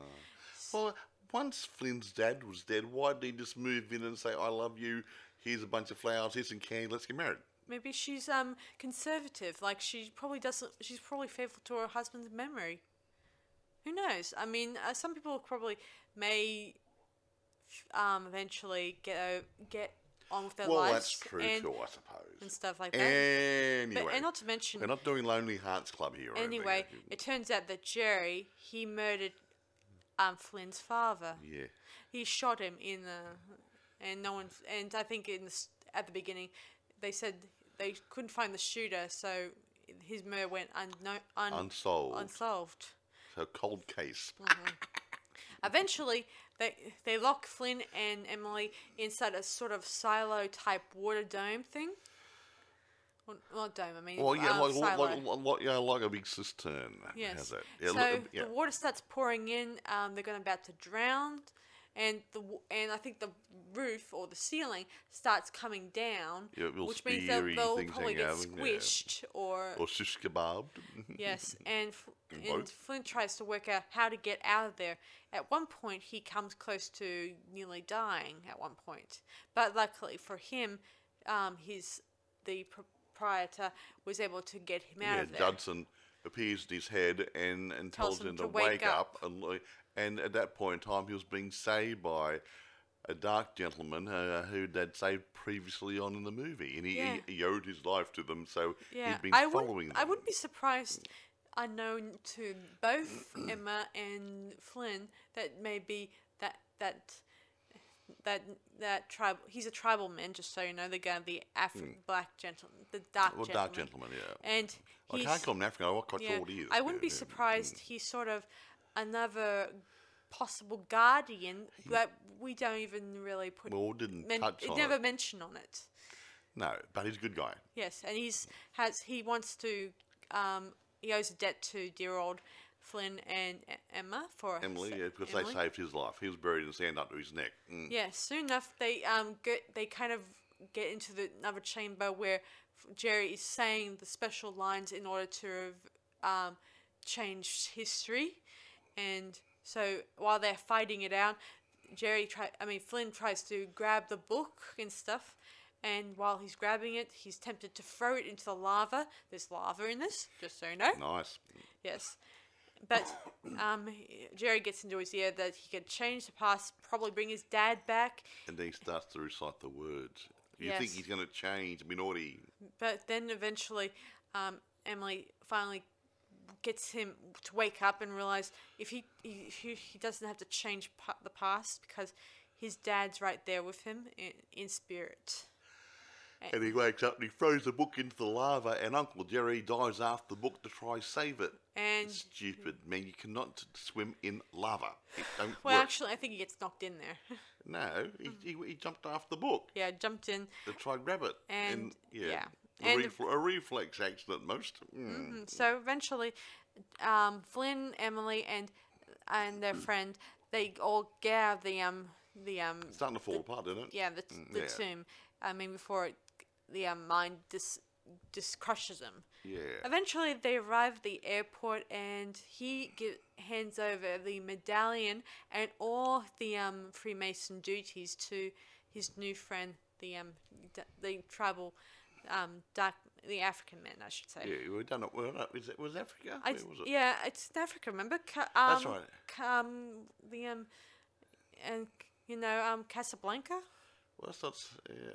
Well, once Flynn's dad was dead, why did he just move in and say, "I love you"? Here's a bunch of flowers. Here's some candy. Let's get married. Maybe she's um conservative. Like she probably doesn't. She's probably faithful to her husband's memory. Who knows? I mean, uh, some people probably may um eventually get o- get on with their well, lives that's true and, too, I suppose. and stuff like that. Anyway, But, and not to mention, we're not doing Lonely Hearts Club here. anything. anyway, it turns out that Jerry he murdered um Flynn's father. yeah, he shot him in the and no one and I think in the, at the beginning they said they couldn't find the shooter so his murder went unknown un, unsolved. unsolved. so cold case. Eventually they they lock Flynn and Emily inside a sort of silo type water dome thing. Well, not dome, I mean Well, yeah, um, like, silo. like, like, like, yeah, like a big cistern. Yes. Yeah, so look, yeah. the water starts pouring in. Um, they're going about to drown, and the and I think the roof or the ceiling starts coming down, Yeah, which means they'll, they'll probably get out squished or or shish kebab. yes. And and both. Flynn tries to work out how to get out of there. At one point, he comes close to nearly dying. At one point, but luckily for him, um, his the proprietor was able to get him out yeah, of there. Judson appears in his head and, and Tells tells him him to wake wake up. up. and, and at that point in time, he was being saved by a dark gentleman uh, who they'd saved previously on in the movie, and he, Yeah. he, he owed his life to them, so Yeah, he'd been I following wouldn't, them. I wouldn't be surprised, unknown to both Emma and Flynn, that maybe that that that that tribal. He's a tribal man, just so you know. The guy, the Afri- black gentleman, the dark Hmm. well, gentleman. dark gentleman, yeah. And I can't call him African. Not quite yeah. sure what he is. I wouldn't yeah, be yeah. surprised. He's sort of another possible guardian that we don't even really put. Well, didn't men- touch it on never it. mention on it. No, but he's a good guy. Yes, and he's has he wants to um he owes a debt to dear old Flynn and Emma for Emily, sa- yeah, because Emily. they saved his life. He was buried in sand up to his neck. Mm. Yeah, soon enough they um get they kind of get into the another chamber where Jerry is saying the special lines in order to um change history, and so while they're fighting it out, Jerry try I mean Flynn tries to grab the book and stuff. And while he's grabbing it, he's tempted to throw it into the lava. There's lava in this, just so you know. Nice. Yes. But um, Jerry gets into his ear that he can change the past, probably bring his dad back. And then he starts to recite the words. You Yes. think he's going to change, naughty. But then eventually, um, Emily finally gets him to wake up and realize if he he, he, he doesn't have to change the past because his dad's right there with him in, in spirit. And he wakes up and he throws the book into the lava, and Uncle Jerry dives after the book to try save it. And Stupid man, you cannot swim in lava. It don't well, work. actually, I think he gets knocked in there. no, he, he, he jumped after the book yeah, jumped in. to try and grab it. And- yeah, yeah. A, And- a reflex accident, most. Mm. Mm, So eventually, um, Flynn, Emily, and and their friend they all get out of the um the um It's starting to fall apart, isn't it? yeah the, Mm, the yeah. tomb. I mean before it, the um, mine dis just crushes them. Yeah. Eventually, they arrive at the airport, and he gi- hands over the medallion and all the um, Freemason duties to his new friend, the um, d- the tribal, um, dark, the African man, I should say. Yeah, we done it. Well, was it was Africa? I, Where was it? yeah, it's Africa. Remember? Ca- um, That's right. ca- Um, the um, and you know, um, Casablanca. Well, that's not.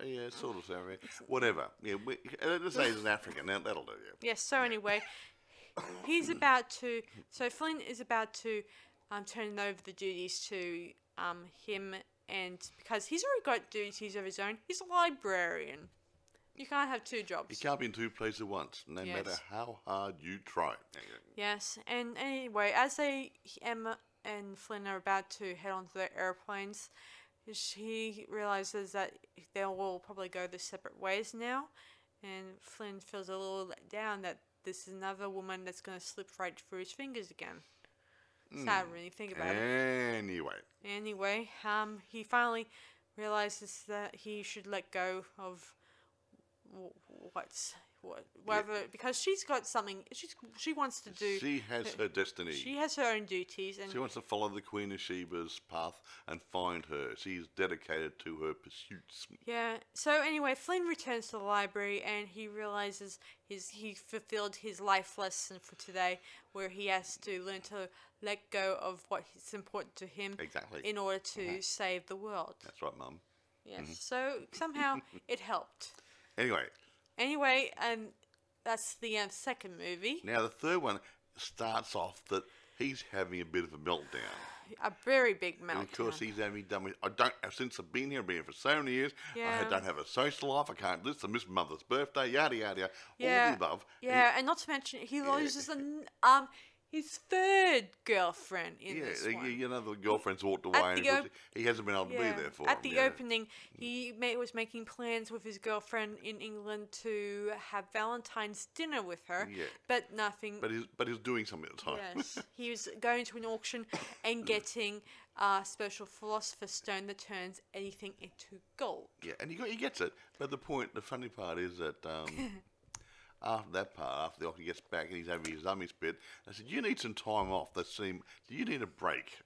Yeah, yeah sort of. Sorry. Whatever. Yeah, we, let's say he's an African. Now that'll do. Yeah. Yes. So anyway, he's about to. So Flynn is about to um, turn over the duties to um, him, and because he's already got duties of his own, he's a librarian. You can't have two jobs. You can't be in two places at once, no matter how hard you try. Yes, and anyway, as they Emma and Flynn are about to head onto their airplanes, she realizes that they will probably go their separate ways now, and Flynn feels a little let down that this is another woman that's going to slip right through his fingers again. Sad when you think about it. Anyway, Anyway, um, he finally realizes that he should let go of w- what's what, whatever because she's got something. She's she wants to do. she has her destiny. She has her own duties, and She wants to follow the Queen of Sheba's path and find her. She's dedicated to her pursuits. yeah. So anyway, Flynn returns to the library, and he realizes his he fulfilled his life lesson for today, where he has to learn to let go of what is important to him Exactly. in order to mm-hmm. save the world. That's right, Mum. Yes. Mm-hmm. So somehow it helped. Anyway, Anyway, um, that's the uh, second movie. now the third one starts off that he's having a bit of a meltdown. A very big And meltdown. of course, he's having done with. I don't. Since I've been here, I've been here for so many years. Yeah. I don't have a social life. I can't do this. I miss mother's birthday. Yada yada yada. yeah, All the above. He- yeah, and not to mention he loses an, um his third girlfriend in yeah, this one. you know the girlfriend's walked away, and the of course op- he hasn't been able to Yeah. be there for her. At him, the opening, he ma- was making plans with his girlfriend in England to have Valentine's dinner with her, Yeah. but nothing. But he's but he's doing something at the time. yes, he was going to an auction and getting a special philosopher's stone that turns anything into gold. Yeah, and he, got, he gets it. But the point, the funny part is that um, after that part, after the doctor gets back and he's having his dummy spit, I said, "You need some time off. That seem. Do you need a break?"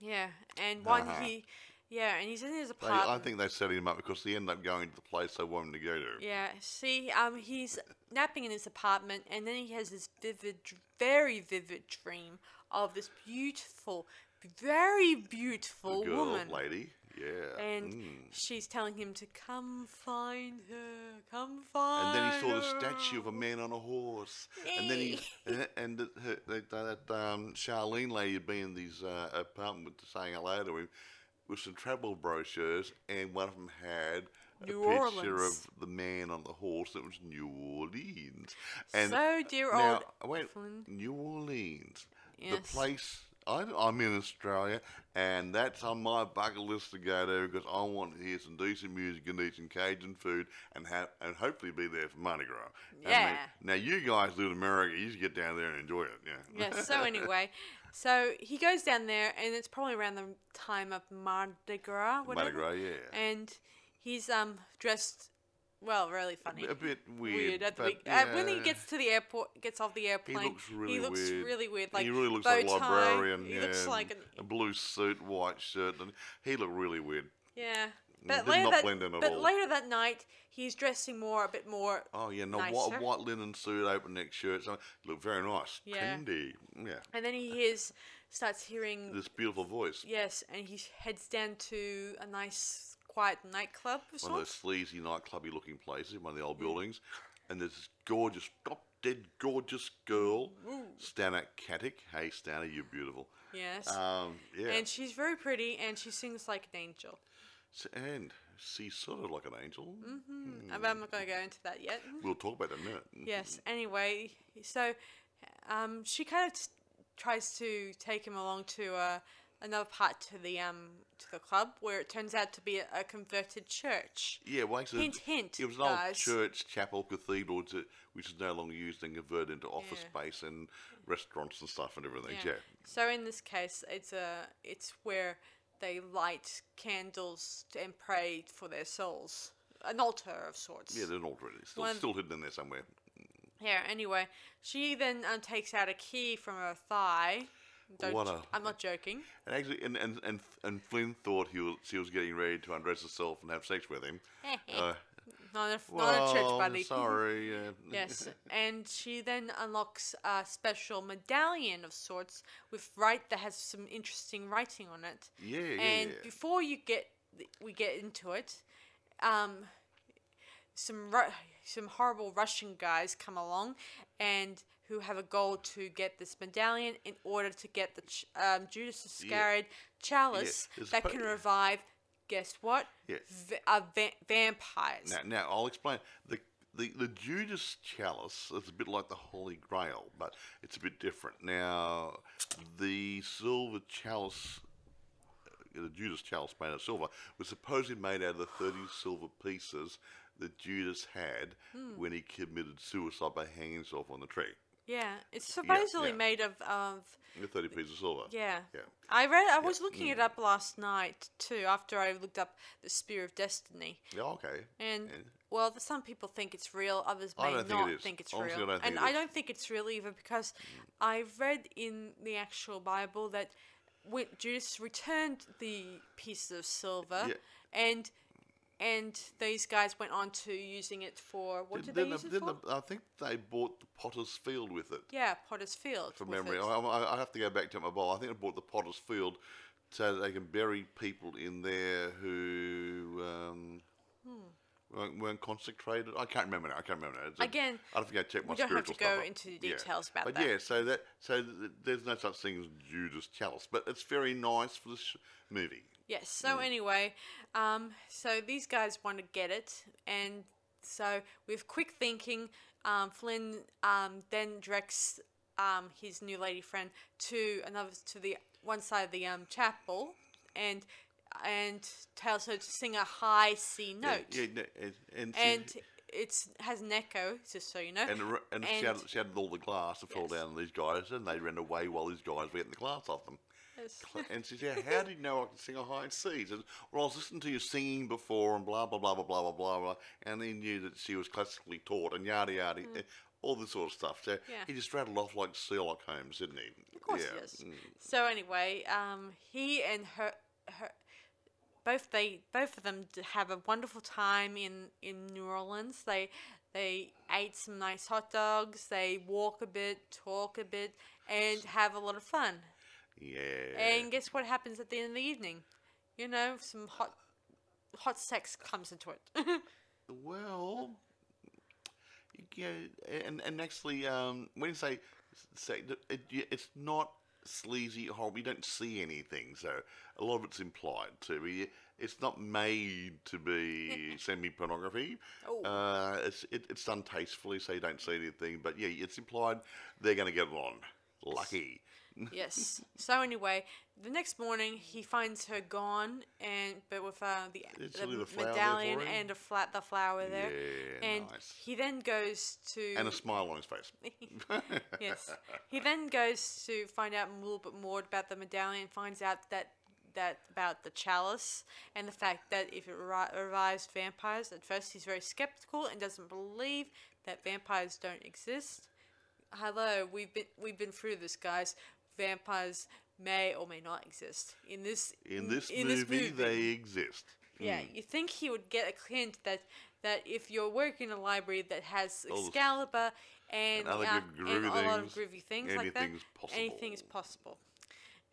Yeah, and one Uh-huh. he, yeah, and he's in his They, apartment. I think they set him up because he ended up going to the place they want him to go to. Yeah, see, um, he's napping in his apartment, and then he has this vivid, very vivid dream of this beautiful, very beautiful Girl, woman, lady, yeah. and Mm. she's telling him to come find her, come find. Her. And then he saw the statue of a man on a horse. And then he and, and her, that, that um, Charlene lady had been in his uh, apartment saying hello to him with some travel brochures, and one of them had New a picture of the man on the horse that was New Orleans. And so dear now, old wait. New Orleans, the place. I, I'm in Australia, and that's on my bucket list to go to because I want to hear some decent music and eat some Cajun food, and have and hopefully be there for Mardi Gras. I mean, Yeah. now you guys live in America, you should get down there and enjoy it. Yeah. Yes. So anyway, so he goes down there, and it's probably around the time of Mardi Gras, whatever. Mardi Gras, yeah. and he's um dressed well, really funny. A bit weird. at the but big, uh, when he gets to the airport, gets off the airplane. He looks really looks weird. really weird. Like he really looks like a librarian. He yeah, looks like an, a blue suit, white shirt, and he looked really weird. yeah. But later that, blend in at but later that night, he's dressing more, a bit more. Oh yeah, no white, white linen suit, open neck shirt. So look very nice. Yeah. Trendy. Yeah. And then he hears, starts hearing This beautiful voice. yes, and he heads down to a nice, quiet nightclub of One of those sorts. sleazy nightclubby looking places, one of the old buildings, and there's this gorgeous, top dead gorgeous girl, Stana Katic. Hey Stana, you're beautiful. Yes. Um, yeah. And she's very pretty, and she sings like an angel. S- and she's sort of like an angel. Mm, but I'm not going to go into that yet. We'll talk about that in a minute. Yes. Anyway, so um, she kind of t- tries to take him along to uh, another part to the um to the club where it turns out to be a, a converted church. Yeah, well, actually, Hint, hint, It was an old guys. church, chapel, cathedral, to, which is no longer used and converted into office Yeah. space and restaurants and stuff and everything. Yeah. Yeah. So in this case, it's a it's where they light candles and pray for their souls, an altar of sorts. Yeah, there's an altar. It's still, One- still hidden in there somewhere. Yeah. Anyway, she then um, takes out a key from her thigh. Don't, What a- I'm not joking. And actually, and and and, and Flynn thought he was, she was getting ready to undress herself and have sex with him. uh, Not a, well, not a church buddy. sorry. Uh, Yes, and she then unlocks a special medallion of sorts with right that has some interesting writing on it. Yeah, yeah, And yeah. before you get we get into it, um, some Ru- some horrible Russian guys come along, and who have a goal to get this medallion in order to get the ch- um, Judas Iscariot chalice there's that po- can revive. Guess what? Yeah. Va- uh, va- vampires. Now, now I'll explain. The, the the Judas chalice is a bit like the Holy Grail, but it's a bit different. Now, the silver chalice, uh, the Judas chalice made of silver, was supposedly made out of the thirty silver pieces that Judas had Hmm. when he committed suicide by hanging himself on the tree. Yeah, it's supposedly yeah. made of of thirty pieces of silver. yeah. Yeah. I read. I was looking it mm. up last night too. After I looked up the Spear of Destiny, Yeah. Okay. and And- well, some people think it's real. Others may don't think not it think it's Honestly, real, I think and it I don't think it's real either because mm. I've read in the actual Bible that when Judas returned the pieces of silver, Yeah. and and these guys went on to using it for what did Then they the- use it for? I think they bought the Potter's Field with it. yeah, Potter's Field. from memory. I, I, I have to go back to my bowl. I think I bought the Potter's Field so that they can bury people in there who um, weren't, weren't consecrated. I can't remember now. I can't remember now. It's Again, I have to go check my we don't have to go up. into the Yeah. details about but that. yeah, so that so th- there's no such thing as Judas chalice, but it's very nice for the sh- movie. Yes. So anyway, um, so these guys want to get it, and so with quick thinking, um, Flynn um, then directs um, his new lady friend to another to the one side of the um, chapel, and and tells her to sing a high C note, yeah, no, and and, she- and it's has an echo, just so you know. and, and, and- shattered, shattered all the glass to Yes. down on these guys, and they ran away while these guys were getting the glass off them. Yes. And she said, How did you know I could sing a high C? Said, Well, I was listening to you singing before and blah, blah, blah, blah, blah, blah, blah, blah. And he knew that she was classically taught and yada, yada, eh, all this sort of stuff. So Mm. Yeah. he just rattled off like Sherlock Holmes, didn't he? Of course yeah. he does. mm. So anyway, um, he and her, her, both they both of them have a wonderful time in in New Orleans. They they ate some nice hot dogs. They walk a bit, talk a bit, and have a lot of fun. Yeah. And guess what happens at the end of the evening? You know, some hot hot sex comes into it. Well, yeah, and and actually, um, when you say, say it, it's not sleazy, horrible. You don't see anything, so a lot of it's implied to be. It's not made to be semi pornography. Oh. Uh, it's it, it's done tastefully, so you don't see anything. But yeah, it's implied they're going to get it on. Lucky. Yes. So anyway, the next morning he finds her gone, and but with uh, the, the leave a flower there medallion and a flat the flower there. Yeah, and nice. he then goes to And a smile on his face. yes. He then goes to find out a little bit more about the medallion. Finds out that that about the chalice and the fact that if it revives vampires, at first he's very skeptical and doesn't believe that vampires don't exist. Hello, we've been we've been through this, guys. Vampires may or may not exist in this In this, in movie, they exist. yeah, you think he would get a hint that that if you're working in a library that has Excalibur and, and uh, and a lot of groovy things like that, anything's possible. anything is possible.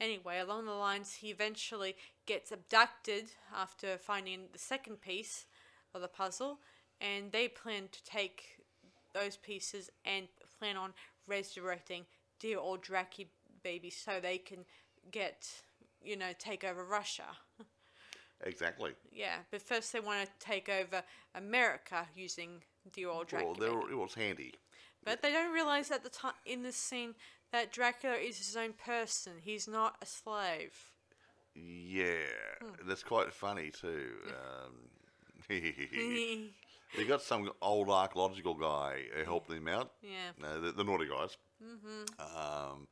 Anyway, along the lines, he eventually gets abducted after finding the second piece of the puzzle, and they plan to take those pieces and plan on resurrecting dear old Draki baby so they can get, you know, take over Russia. Exactly. Yeah, but first they want to take over America using the old Well, Dracula. there, it was handy. But they don't realize at the time in this scene that Dracula is his own person. He's not a slave. Yeah, Hmm. that's quite funny too. Um, they got some old archaeological guy helping him out. Yeah. No, the, the naughty guys. Mm-hmm. Um,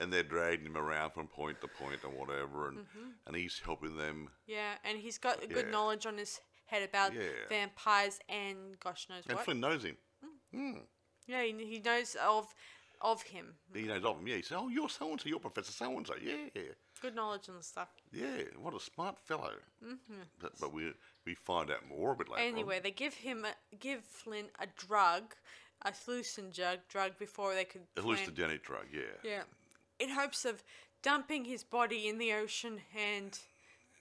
and they're dragging him around from point to point and whatever, and mm-hmm. and he's helping them. Yeah, and he's got a good Yeah. knowledge on his head about Yeah. vampires and gosh knows And what. Flynn knows him. Mm. Hmm. Yeah, he, he knows of of him. He knows of him. Yeah, he said, "Oh, you're so and so. You're Professor so and so." Yeah, Good knowledge and stuff. yeah. What a smart fellow. Mm-hmm. But, but we we find out more a bit later. on. Anyway, they give him a, give Flynn a drug, a hallucinogen drug before they could. a hallucinogenic drug. Yeah. Yeah, in hopes of dumping his body in the ocean and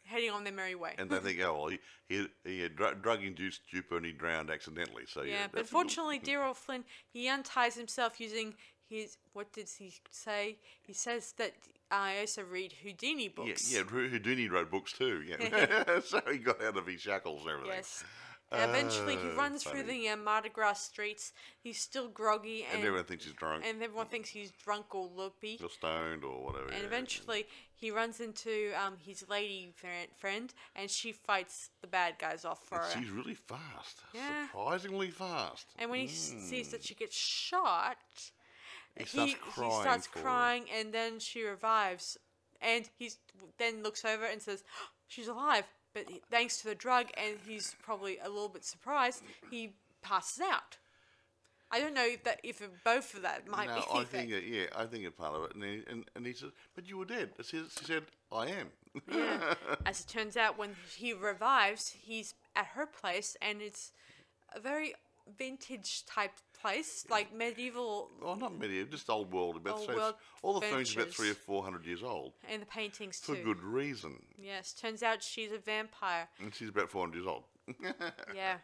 heading on their merry way. And they think, oh, well, he, he, he had dr- drug-induced stupor and he drowned accidentally. So yeah, yeah, but fortunately, dear old Flynn, he unties himself using his. What did he say? He says that uh, I also read Houdini books. yeah, Hu- Houdini wrote books too. Yeah, so he got out of his shackles and everything. Yes. And eventually, he Oh, runs through the uh, Mardi Gras streets. He's still groggy, And and, everyone thinks he's drunk, and everyone thinks he's drunk or loopy. or stoned, or whatever. And yeah. eventually, he runs into um, his lady friend, and she fights the bad guys off for And her. she's really fast, Yeah. surprisingly fast. And when he s sees that she gets shot, He starts he crying starts for her. crying, and then she revives, and he then looks over and says, "She's alive." But he- thanks to the drug, and he's probably a little bit surprised, he passes out. I don't know if that if both of that might no, be. I think yeah, I think it's part of it. And he, and, and he said, "But you were dead." She said, she said "I am." Yeah. As it turns out, when he revives, he's at her place, and it's a very vintage type place, like medieval, Well, not medieval, just old world. About Old so world all the furniture's about three or four hundred years old and the paintings for too. good reason. Yes, turns out she's a vampire. And she's about four hundred years old. Yeah.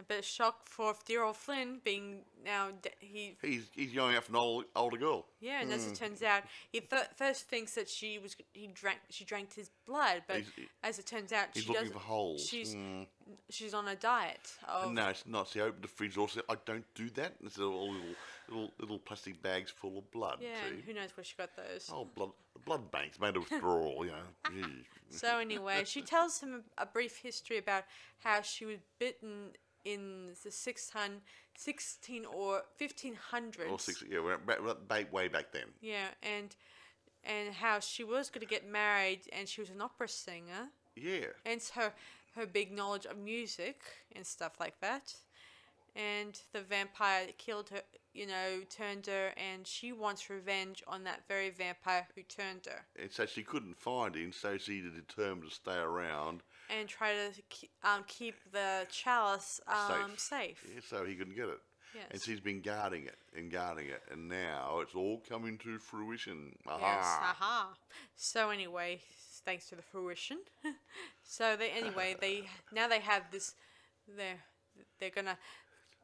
A bit of shock for dear old Flynn being now de- he He's he's going after an old, older girl. yeah, and as Hmm. it turns out, he th- first thinks that she was he drank she drank his blood, but He's- as it turns out, He's she looking doesn't. for holes. She's Mm. She's on a diet of No, it's not. See, I opened the fridge. Said, I don't do that. It's all little, little, little plastic bags full of blood. yeah, and who knows where she got those. Oh, blood, the blood banks made of straw. You know. So anyway, she tells him a, a brief history about how she was bitten in the 600, 16 or 1500s. Or six. Yeah, we're back, back, way back then. Yeah, and and how she was going to get married, and she was an opera singer, Yeah. and it's her big knowledge of music and stuff like that. And the vampire that killed her, you know, turned her, and she wants revenge on that very vampire who turned her, And so she couldn't find him, so she determined to stay around and try to um, keep the chalice um, safe. yeah, so he couldn't get it. Yes. And she's been guarding it and guarding it, and now it's all coming to fruition. Aha. Yes, aha. So anyway, thanks to the fruition. so they anyway they now they have this. They're they're gonna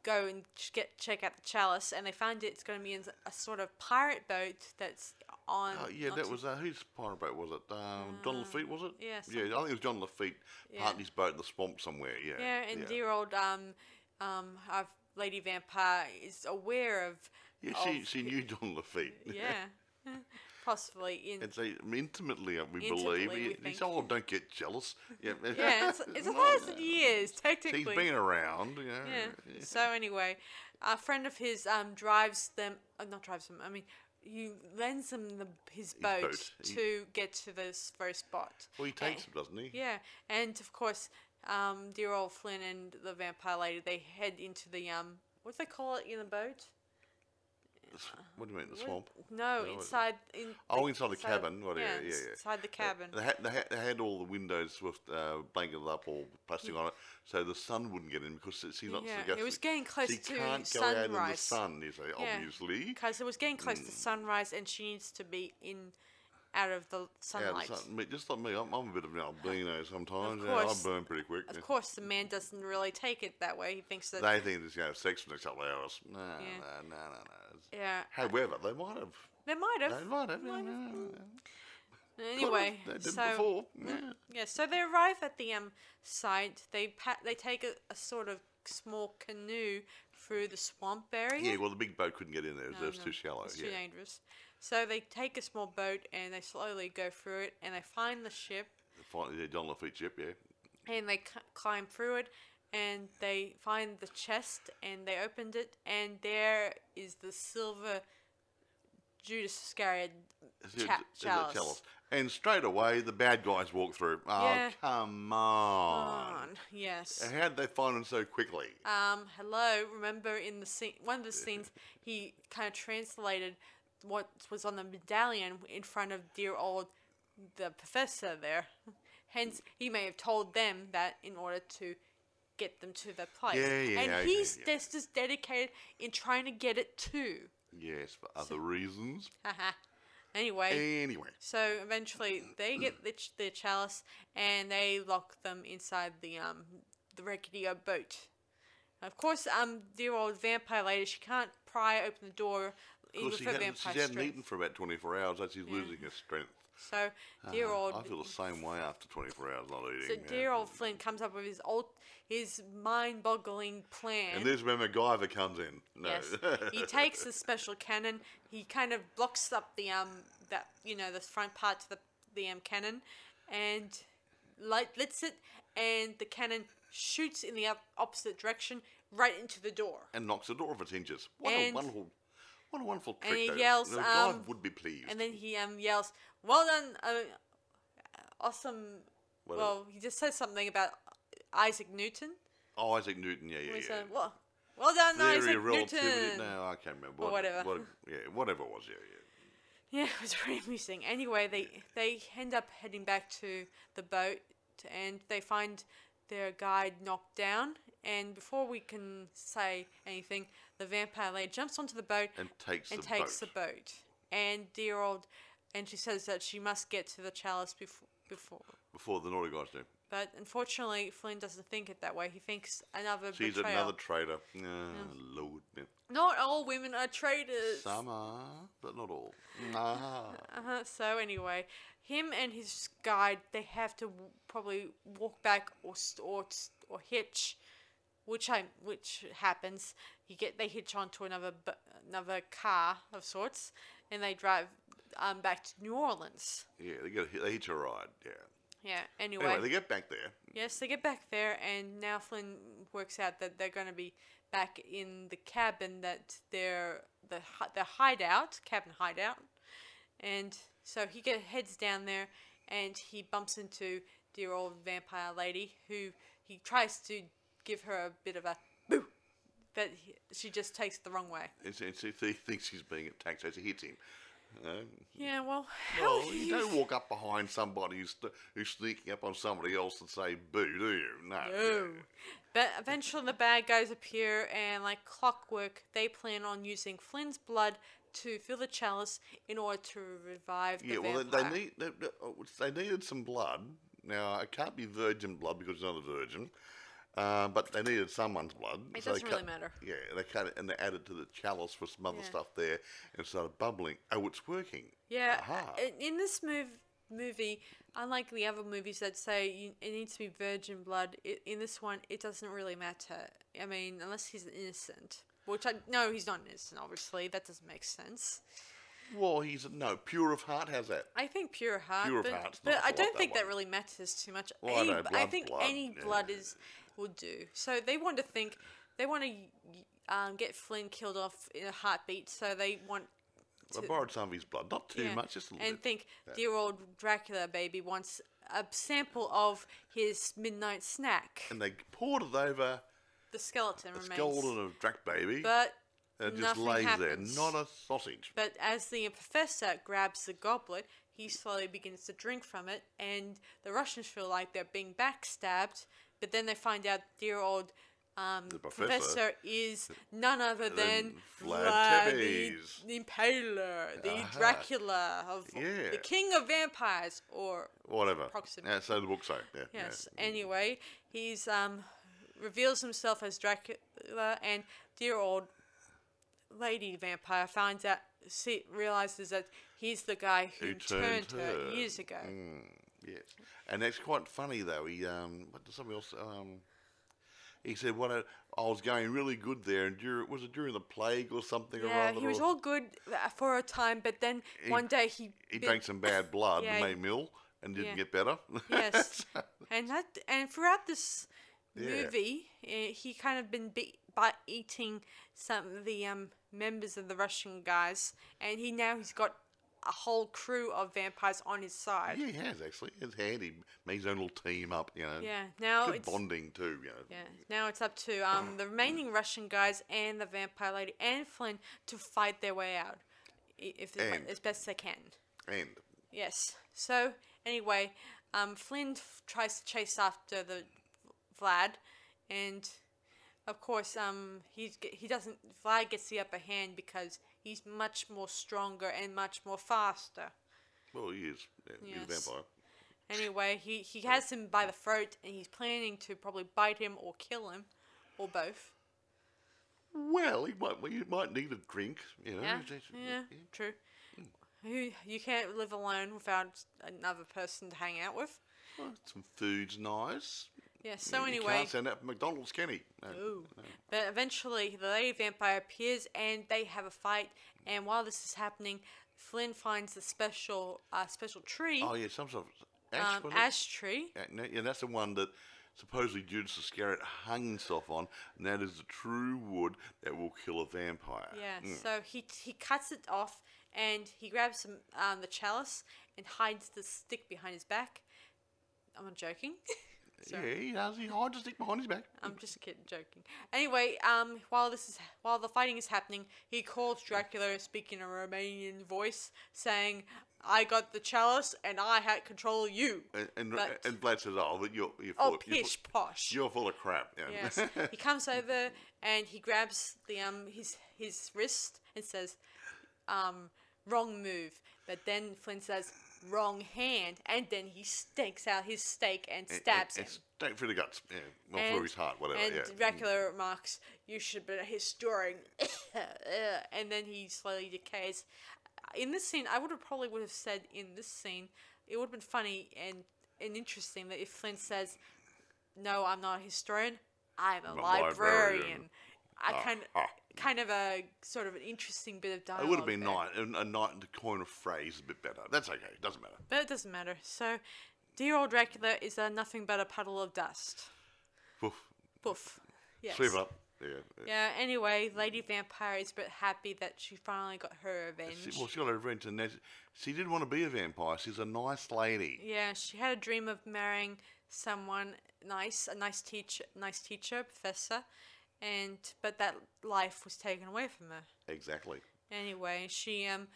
go and get check out the chalice, and they find it's gonna be in a sort of pirate boat that's on. Oh, yeah, that was uh, whose pirate boat was it? Um, John Lafitte was it? yeah, yeah. I think it was John Lafitte Yeah. parked his boat in the swamp somewhere. Yeah, Yeah, and dear old um um our Lady Vampire is aware of. yeah. She of she knew John Lafitte. Yeah, possibly in. and so intimately, uh, we Intimately, believe. we He, he "Oh, don't get jealous." Yeah, yeah, it's, it's a thousand years technically. He's been around. You know. Yeah. So anyway, a friend of his um drives them. Uh, not drives them. I mean, he lends them the, his boat, boat. He- to get to this very spot. Well, he takes And- him, doesn't he? Yeah, and of course, um, dear old Flynn and the vampire lady they head into the um, what do they call it in the boat? The s- What do you mean, the swamp? No, what- inside. In Oh, inside the cabin, what, yeah, yeah, yeah. Inside the cabin. They had, they, had, they had all the windows with uh, blanketed up or plastic on it, so the sun wouldn't get in because she's not. Yeah, it was getting close she to can't go out in the sunrise. sun. You say, Yeah. obviously. Because it was getting close to sunrise, and she needs to be in, out of the sunlight. the sun, me- just like me, I'm, I'm a bit of an albino sometimes. Of yeah, I burn pretty quick. Of yeah. course, the man doesn't really take it that way. He thinks that. They think it's you know sex for the next couple of hours. No, Yeah. no, no, no, no. yeah. However, they might have. They might have. They might have. Might have. yeah, Anyway, they did so before. Yeah. yeah, so they arrive at the um site. They pa- they take a, a sort of small canoe through the swamp area. Yeah, well, the big boat couldn't get in there. No, it was no, too shallow. It's yeah. too dangerous. So they take a small boat and they slowly go through it, and they find the ship, Finally, yeah, John Lafitte ship, yeah. and they c- climb through it, and they find the chest, and they opened it, and there is the silver Judas Iscariot Is cha- chalice. chalice? And straight away, the bad guys walk through. Oh, Yeah. come on. On, yes. How did they find him so quickly? Um, hello. Remember in the scene, one of the scenes, he kind of translated what was on the medallion in front of dear old the professor there. Hence, he may have told them that in order to get them to the place. Yeah, yeah, And okay, he's yeah. just as dedicated in trying to get it too. Yes, for other reasons. Anyway. Anyway, So eventually, they get the, ch- the chalice and they lock them inside the um the rickety old boat. Of course, um, dear old vampire lady, she can't pry open the door even because with she her hadn't, she hadn't strength. eaten for about 24 hours, and she's losing her strength. So dear Uh, old, I feel the same way after 24 hours not eating. so yeah. dear old Flynn comes up with his old, his mind-boggling plan. And there's where MacGyver comes in. No. Yes, he takes the special cannon. He kind of blocks up the um that you know the front part to the the um cannon, and light lets it, and the cannon shoots in the opposite direction right into the door. and knocks the door off its hinges. What a And- wonderful, what a wonderful trick. and he is. yells, um, would be pleased. And then he um yells, "Well done, uh, awesome." What- well, he just says something about Isaac Newton. oh, Isaac Newton, yeah, yeah, yeah. said, "Well, well done, Theory Isaac of relativity. Newton." No, I can't remember. Or whatever. What, yeah, whatever it was. Yeah, yeah. Yeah, it was pretty amusing. Anyway, they they end up heading back to the boat, and they find their guide knocked down. And before we can say anything, the vampire lady jumps onto the boat And takes and the takes boat. the boat. And dear old, and she says that she must get to the chalice before before. Before the naughty guys do. But unfortunately, Flynn doesn't think it that way. He thinks another She's betrayal. another traitor. Oh, Lord. Not all women are traitors. Some are, but not all. Nah. Uh-huh. So anyway, him and his guide they have to w- probably walk back or s- or s- or hitch, which I which happens. You get they hitch onto another another car of sorts, and they drive um back to New Orleans. Yeah, they get a, they hitch a ride. Yeah. Yeah. Anyway, Anyway, they get back there. yes, they get back there, and now Flynn works out that they're going to be back in the cabin that they're the the hideout cabin hideout, and so he get, heads down there, and he bumps into dear old vampire lady who he tries to give her a bit of a boo, but he, she just takes it the wrong way. And so- so he thinks he's being attacked, so she hits him. Um, Yeah, well, how well, you don't walk up behind somebody who's, who's sneaking up on somebody else and say boo, do you? No. No. But eventually the bad guys appear, and like clockwork, they plan on using Flynn's blood to fill the chalice in order to revive the Yeah, well, they, vampire. they need they, they- oh, needed some blood. Now it can't be virgin blood because he's not a virgin, uh, but they needed someone's blood. It so doesn't really cut- matter. Yeah, they cut it and they added to the chalice for some other Yeah. stuff there and started bubbling. Oh, it's working. yeah, Aha. in, in this move, movie, unlike the other movies that say you, it needs to be virgin blood, i in this one, it doesn't really matter. I mean, unless he's innocent. Which I no, he's not innocent. Obviously, that doesn't make sense. Well, he's no pure of heart. How's that? I think pure heart, Pure of but, heart's but I don't that think that one. really matters too much. Well, I any, know, I think blood, any yeah. blood is will do. So they want to think they want to um, get Flynn killed off in a heartbeat. So they want I to- borrowed some of his blood, not too yeah, much, just a little and bit. And think dear old Dracula baby wants a sample of his midnight snack. and they poured it over The skeleton a remains, skeleton of Drac baby, but it just lays happens. there, not a sausage. But as the professor grabs the goblet, he slowly begins to drink from it, and the Russians feel like they're being backstabbed. But then they find out dear old um, The professor, professor is none other than Vlad the Impaler, the Aha. Dracula of Yeah. the king of vampires, or Whatever. Yeah, so the book say. Yeah, yeah. Yes. Anyway, he's um reveals himself as Dracula, and dear old lady vampire finds out, see, realizes that he's the guy who, Who turned, turned her. her. years ago. Yes, and that's quite funny though. He um, what did somebody else um, he said, "What a, I was going really good there, and during, was it during the plague or something or Yeah, other? he was or all good uh, for a time, but then one day he he bit- drank some bad blood Yeah, and he- made ill and didn't yeah. get better. Yes, and that and throughout this Yeah. movie, uh, he kind of been be- by eating some of the um members of the Russian guys, and he now he's got a whole crew of vampires on his side. yeah, he has actually. It's handy. Made his own little team up, you know. Yeah, now Good it's bonding too, you know. yeah now it's up to um the remaining Russian guys and the vampire lady and Flynn to fight their way out, if they, And- as best they can. And Yes. So anyway, um, Flynn f- tries to chase after the Vlad, and of course, um, he's g- he doesn't. Vlad gets the upper hand because he's much more stronger and much more faster. well, he is. Yeah, He's a vampire. Anyway, he he has him by the throat, and he's planning to probably bite him or kill him, or both. Well, he might. He might need a drink, you know. Yeah. He's- Yeah. True. Hmm. Who you can't live alone without another person to hang out with. Well, some food's nice. Yeah. So You anyway. can't send that from McDonald's, can he? No. Ooh. But eventually, the lady vampire appears and they have a fight. And while this is happening, Flynn finds the special uh, special tree, Oh yeah, some sort of ash. um, ash tree. Yeah, yeah, that's the one that supposedly Judas Iscariot hung himself on, and that is the true wood that will kill a vampire. Yeah. Mm. So he he cuts it off and he grabs some um, the chalice and hides the stick behind his back. I'm not joking. Sorry. Yeah, he does. He hides a stick behind his back. I'm just kidding, joking. Anyway, um, while this is while the fighting is happening, he calls Dracula, speaking a Romanian voice, saying, "I got the chalice and I had control of you." And and, But- and Vlad says, "Oh, but you're you're Oh, full, of, you're, pish full, posh. you're full of crap." Yeah. Yes. he comes over and he grabs the um his his wrist and says, um, wrong move. But then Flynn says, wrong hand, and then he stakes out his stake and And- stabs and, him. and straight through the guts. Yeah, not And- through his heart, whatever. And yeah. Dracula remarks, "You should be a historian," and then he slowly decays. In this scene, I would have probably would have said in this scene, it would have been funny and and interesting that if Flynn says, "No, I'm not a historian. I'm a I'm librarian." librarian." I Ah, kind of ah. kind of a sort of an interesting bit of dialogue. It would have been there. nice. A, a night to coin a phrase a bit better. That's okay. It Doesn't matter. but it doesn't matter. So, dear old Dracula is uh, nothing but a puddle of dust. Poof. Poof. Yes. Sweep it up. Yeah. yeah. Yeah, anyway, Lady Vampire is a bit happy that she finally got her revenge. She, well, she got her revenge, and she didn't want to be a vampire. She's a nice lady. yeah, she had a dream of marrying someone nice, a nice teacher, nice teacher, professor, and but that life was taken away from her. Exactly. Anyway, she um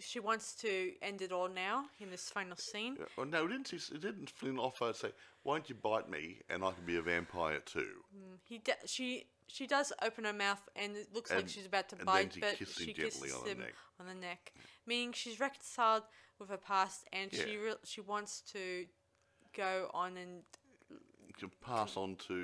she wants to end it all now in this final scene. Yeah, Well, no, didn't she, didn't Flynn offer say, "Why don't you bite me, and I can be a vampire too?" He d- she she does open her mouth and it looks like she's about to and bite, she but she kisses on the him neck. on the neck, meaning she's reconciled with her past and she re- she wants to go on and can pass on to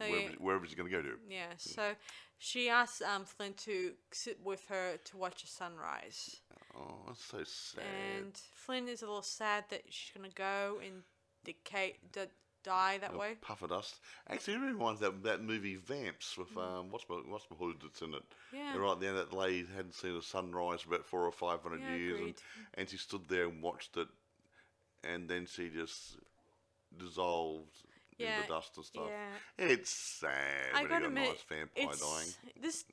uh, Oh, wherever, yeah. wherever she's going to go to. yeah. So she asks um Flynn to sit with her to watch a sunrise, Oh, that's so sad. and Flynn is a little sad that she's gonna go and decay, d- die that Oh, way. Puff of dust. Actually, it reminds that that movie Vamps with um, what's my what's my hood that's in it. Mm. Yeah. And right there, that lady hadn't seen a sunrise for about four or five hundred Yeah, years, and, and she stood there and watched it, and then she just dissolved in Yeah, the dust and stuff. yeah. It's sad I when you got a admit, nice vampire dying. this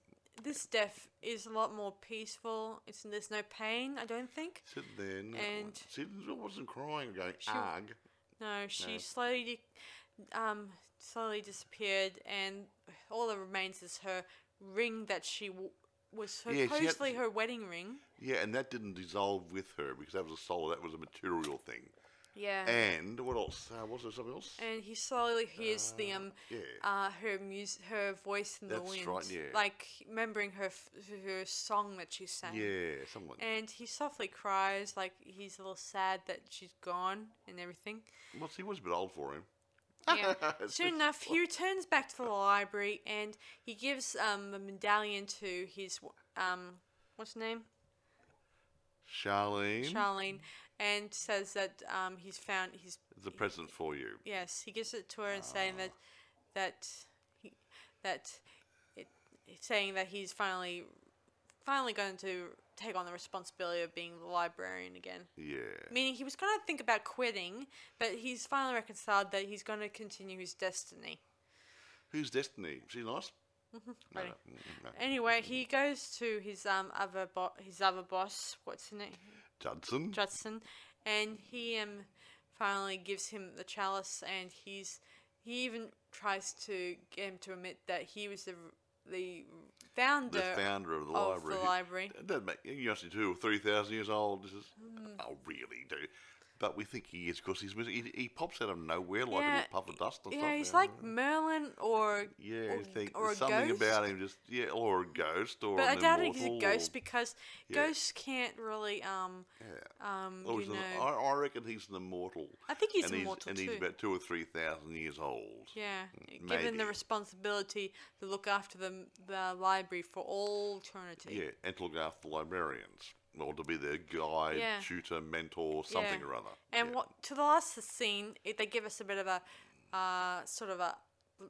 this death is a lot more peaceful. It's there's no pain. I don't think. Sitting there, no, and- she wasn't crying, going arg. No, she No. slowly, um, slowly disappeared, and all that remains is her ring that she w- was Yeah, she supposedly her wedding ring. Yeah, and that didn't dissolve with her because that was a soul. That was a material thing. Yeah. And what else? Uh, was there something else? And he slowly hears the um, yeah. uh, her mus- her voice in the That's wind, right, yeah. like remembering her f- her song that she sang. Yeah, someone. And he softly cries, like he's a little sad that she's gone and everything. Well, she was a bit old for him. Yeah. Soon enough, he returns back to the library and he gives um, the medallion to his um, what's her name? Charlene, Charlene, and says that um, he's found he's a present for you. yes he gives it to her and saying that that he, that it saying that he's finally finally going to take on the responsibility of being the librarian again. Yeah. Meaning he was going to think about quitting, but he's finally reconciled that he's going to continue his destiny. Who's Destiny? Is she lost? No, no, mm, no. Anyway, he goes to his um other bo- his other boss. What's his name? Judson. Judson, and he um finally gives him the chalice, and he's he even tries to get him to admit that he was the the founder, the founder of the of library. the library. It doesn't make you're actually two or three thousand years old. This is Hmm. oh really do. But we think he is because he's he, he pops out of nowhere like a Yeah, little puff of dust or Yeah, something. he's like Merlin or yeah, or, think or a something ghost. about him just yeah, or a ghost or But I doubt he's a ghost or- because Yeah. ghosts can't really um yeah. um Or you he's an- I, I reckon he's an immortal. I think he's and immortal and too. he's about two or three thousand years old. Yeah, given the responsibility to look after the the library for all eternity. Yeah, and to look after the librarians. Or to be their guide, Yeah. tutor, mentor, something Yeah. or other. And yeah. what to the last scene, it, they give us a bit of a uh, sort of a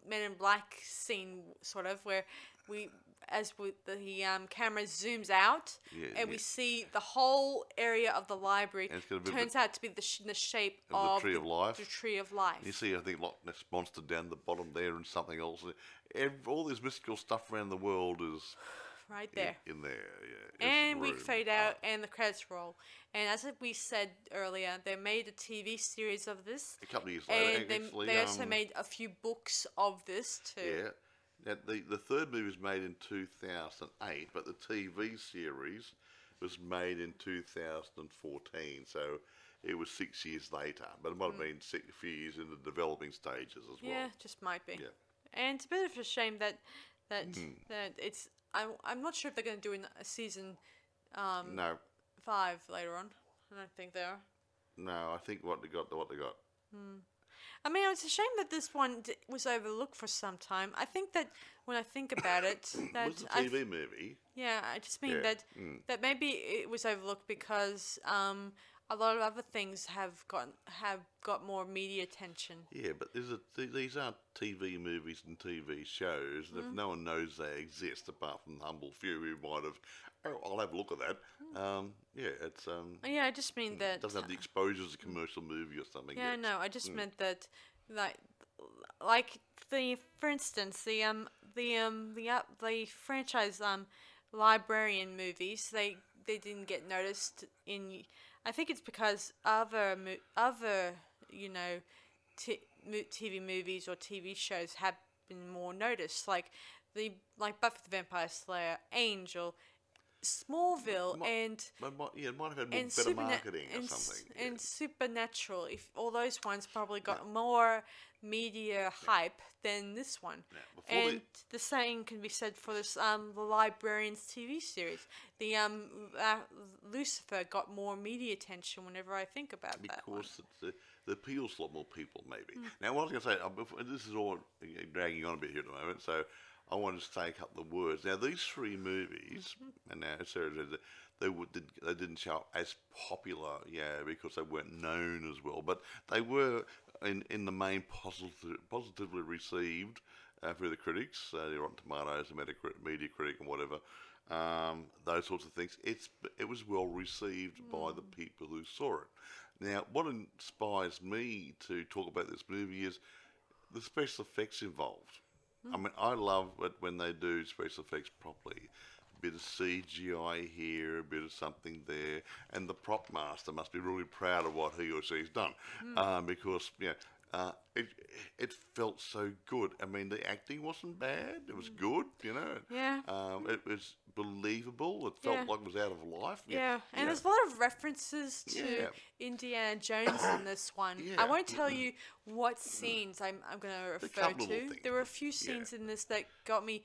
Men in Black scene, sort of where we, as we, the um, camera zooms out, Yeah, and we yeah. see the whole area of the library And it's got a bit of turns out to be the, sh- the shape Of the Tree of Life. The tree of life. You see, I think Loch Ness monster down the bottom there, and something else. Ev all this mystical stuff around the world is right there. in, there. Yeah, and we room. fade out, and the credits roll. And as we said earlier, they made a TV series of this, a couple of years later, and they, actually, they also um, made a few books of this too. yeah. Now, the the third movie was made in two thousand eight, but the TV series was made in two thousand and fourteen. So it was six years later, but it might have been six, a few years in the developing stages as well. Yeah, just might be. Yeah. And it's a bit of a shame that that Hmm. that it's. I'm I'm not sure if they're going to do in a season um, No, five later on. I don't think they are. no, I think what they got, what they got. I mean, it's a shame that this one d- was overlooked for some time. I think that when I think about it, that was I TV movie? Yeah, I just mean Yeah, that mm. that maybe it was overlooked because um, a lot of other things have got have got more media attention. Yeah, but there's a, th- these aren't TV movies and TV shows, and Mm. if no one knows they exist, apart from the humble few who might have, oh, I'll have a look at that. Um, yeah, it's um, Yeah, I just mean that. Mm. doesn't have the exposure as a commercial movie or something. yeah, yet. no, I just Mm. meant that, like, like the for instance the um the um the uh, the franchise um librarian movies they they didn't get noticed in. I think it's because other mo- other you know t- TV movies or TV shows have been more noticed, like the like Buffy the Vampire Slayer, Angel, Smallville, Mi- and might, yeah, it might have had more better superna- marketing or and, something. and Supernatural. If all those ones probably got more media hype than this one. Yeah, the- and the same can be said for this um the Librarians TV series. The um uh, Lucifer got more media attention whenever I think about that one. because it's, uh, it appeals to a lot more people, maybe. Hmm. Now, what I was going to say, uh, before, this is all dragging on a bit here at the moment, so I wanted to take up the words. Now, these three movies, Mm-hmm. and now Sarah said that they would, did, they didn't show up as popular, yeah, because they weren't known as well, but they were in in the main positive, positively received uh, through the critics, uh, the Rotten Tomatoes, the Media Critic, and whatever. Um, those sorts of things. It's it was well received by the people who saw it. Now, what inspires me to talk about this movie is the special effects involved. I mean, I love it when they do special effects properly. A bit of CGI here, a bit of something there, and the prop master must be really proud of what he or she's done, um, because you know, uh, it it felt so good. I mean, the acting wasn't bad; it was good. You know, Yeah. um, it was believable. It felt Yeah. like it was out of life. Yeah, and there's a lot of references to Yeah. Indiana Jones in this one. I won't tell you what scenes I'm, I'm going to refer to. things, There were a few yeah. scenes in this that got me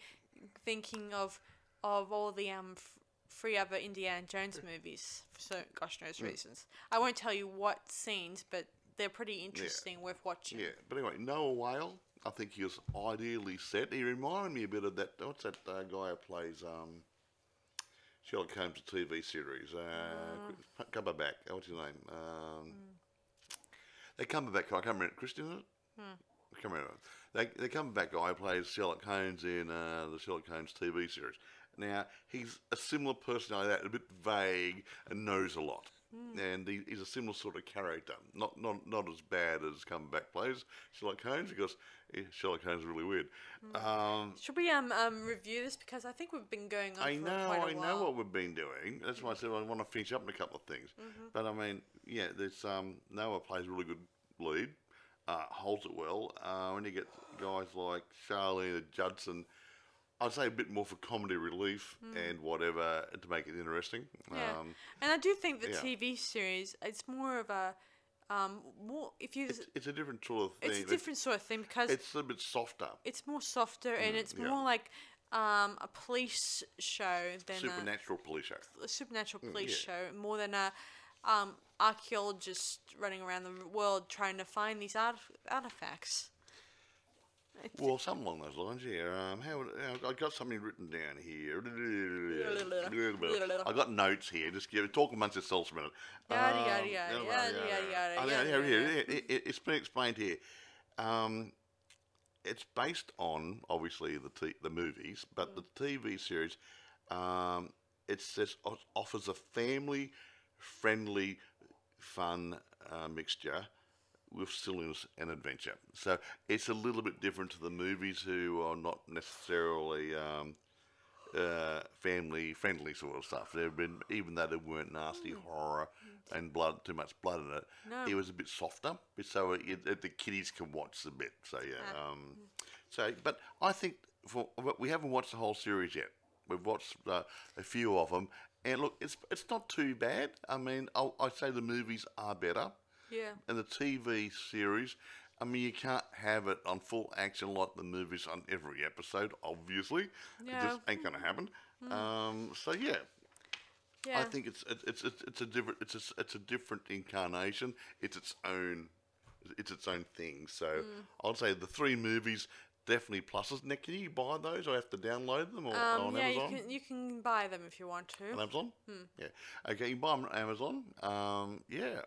thinking of of all the um f- three other Indiana Jones movies for so gosh knows Mm. reasons. I won't tell you what scenes, but they're pretty interesting, worth watching. Yeah, but anyway, Noah Wyle, I think he was ideally set. He reminded me a bit of that. What's that uh, guy who plays um, Sherlock Holmes TV series? Uh, Cumberbatch. What's his name? Um, They Cumberbatch. I can't remember. Christian, is it? I can't remember. They they come back guy who plays Sherlock Holmes in uh, the Sherlock Holmes TV series. Now he's a similar personality, that a bit vague and knows a lot. And he, he's a similar sort of character, not not not as bad as Cumberbatch plays Sherlock Holmes because eh, Sherlock Holmes is really weird. Um, Should we um um review this because I think we've been going on I for know, quite a I while. know what we've been doing. That's why I said I want to finish up on a couple of things. But I mean, yeah, there's um, Noah plays a really good lead, uh, holds it well. Uh, when you get guys like Charlene Judson, I'd say a bit more for comedy relief and whatever to make it interesting. Yeah. Um, and I do think the yeah. TV series it's more of a um more if you it's, it's a different sort of thing. it's a different sort of thing because It's a bit softer, it's more softer and it's yeah. more like um, a police show than a, supernatural police show. a supernatural police Mm, yeah. show more than a um, archaeologist running around the world trying to find these art- artifacts. Well, something along those lines, yeah. Um, how uh, I got something written down here. I got notes here. Just give, talk amongst yourselves a minute. Yada, Um, yada, yada, yada, yada, yada, yada, yeah, yada. yeah, It, it, it's been explained here. Um, it's based on obviously the t- the movies, but the TV series. Um, it says offers a family friendly, fun uh, mixture with silliness and adventure. So it's a little bit different to the movies, who are not necessarily um, uh, family friendly sort of stuff. They've been even though there weren't nasty horror and blood, too much blood in it. No. It was a bit softer, so it, it, the kiddies can watch a bit. So yeah. Um, so, but I think for we haven't watched the whole series yet. We've watched uh, a few of them, and look, it's it's not too bad. I mean, I'd say the movies are better, Yeah. and the TV series. I mean, you can't have it on full action like the movies on every episode. Obviously, it just ain't gonna happen. Um, so yeah, Yeah. I think it's it's it's it's, a different it's a, it's a different incarnation. It's its own it's its own thing. So I'd say the three movies definitely pluses. Now, can you buy those or have to download them or um, on yeah, Amazon? you can you can buy them if you want to. On Amazon? Yeah. Okay, you can buy them on Amazon. Um, yeah.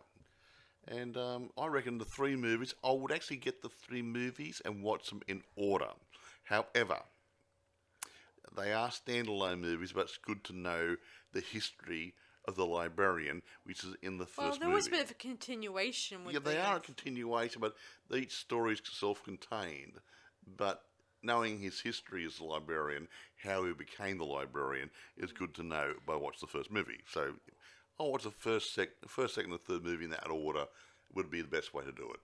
And um, I reckon the three movies, I would actually get the three movies and watch them in order. However, they are standalone movies, but it's good to know the history of the librarian, which is in the first well, there movie. was a bit of a continuation with Yeah, they the, are a continuation, but each story is self-contained. But knowing his history as a librarian, how he became the librarian, is good to know by watching the first movie. So, I'll watch the first, sec- first, second, and third movie in that order. Would be the best way to do it.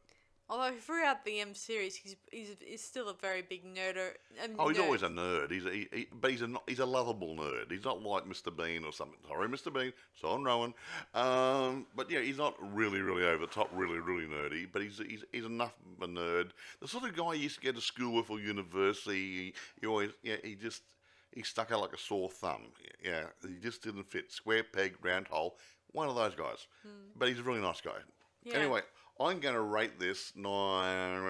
Although throughout the M series, he's he's, he's still a very big nerder. Um, Oh, he's nerd. always a nerd. He's a, he, he, but he's a not- he's a lovable nerd. He's not like Mr. Bean or something. Sorry, Mr. Bean. So I'm Rowan. Um, but yeah, he's not really, really over the top, really, really nerdy. But he's he's, he's enough of a nerd. The sort of guy you used to go to school with or university. He, he always yeah he just he stuck out like a sore thumb. Yeah, he just didn't fit. Square peg, round hole. One of those guys. But he's a really nice guy. Yeah. Anyway, I'm going to rate this nine.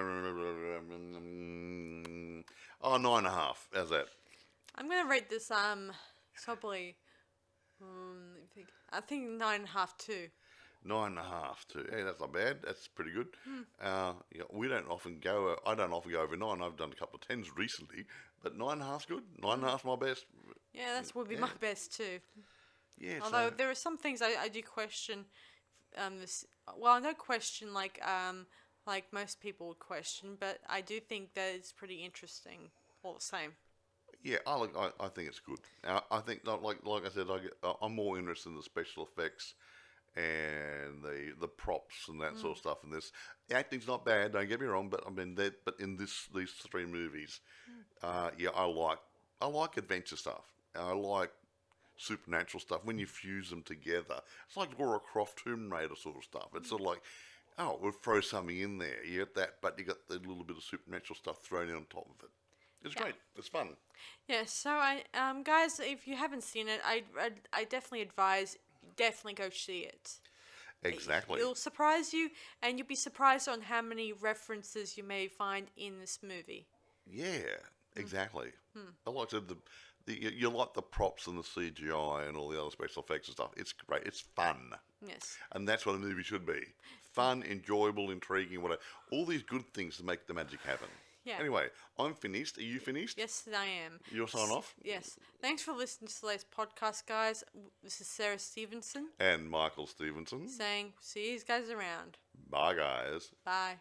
Oh, nine and a half. How's that? I'm gonna rate this um probably um I think I think nine and a half too. Nine and a half too. Hey, that's not bad. That's pretty good. Hmm. Uh, yeah, we don't often go. I don't often go over nine. I've done a couple of tens recently, but nine and a half's good. Nine and a half's my best. Yeah, that's would be my best too. Yeah. Although so, there are some things I, I do question. Um, this well, I don't question like um like most people would question, but I do think that it's pretty interesting all the same. yeah, I look. I, I think it's good. I, I think like like like I said, I get, I'm more interested in the special effects and the the props and that sort Mm. of stuff in this. Acting's not bad. Don't get me wrong, but I mean that. But in this these three movies, Mm. uh, yeah, I like I like adventure stuff. I like supernatural stuff when you fuse them together. It's like Lara Croft Tomb Raider sort of stuff. It's sort of like, oh, we'll throw something in there. You get that, but you got the little bit of supernatural stuff thrown in on top of it. It's Yeah. great. It's fun. Yeah, so I um guys, if you haven't seen it, I I, I definitely advise definitely go see it. Exactly. It'll surprise you, and you'll be surprised on how many references you may find in this movie. Yeah, Hmm. exactly. I like the, the, you like the props and the CGI and all the other special effects and stuff. It's great. It's fun, Yes. and that's what a movie should be: fun, enjoyable, intriguing, whatever. All these good things to make the magic happen. Yeah. Anyway, I'm finished. Are you finished? Yes, I am. You'll sign off. Yes. Thanks for listening to today's podcast, guys. This is Sarah Stevenson And Michael Stevenson. saying, see you guys around. Bye, guys. Bye.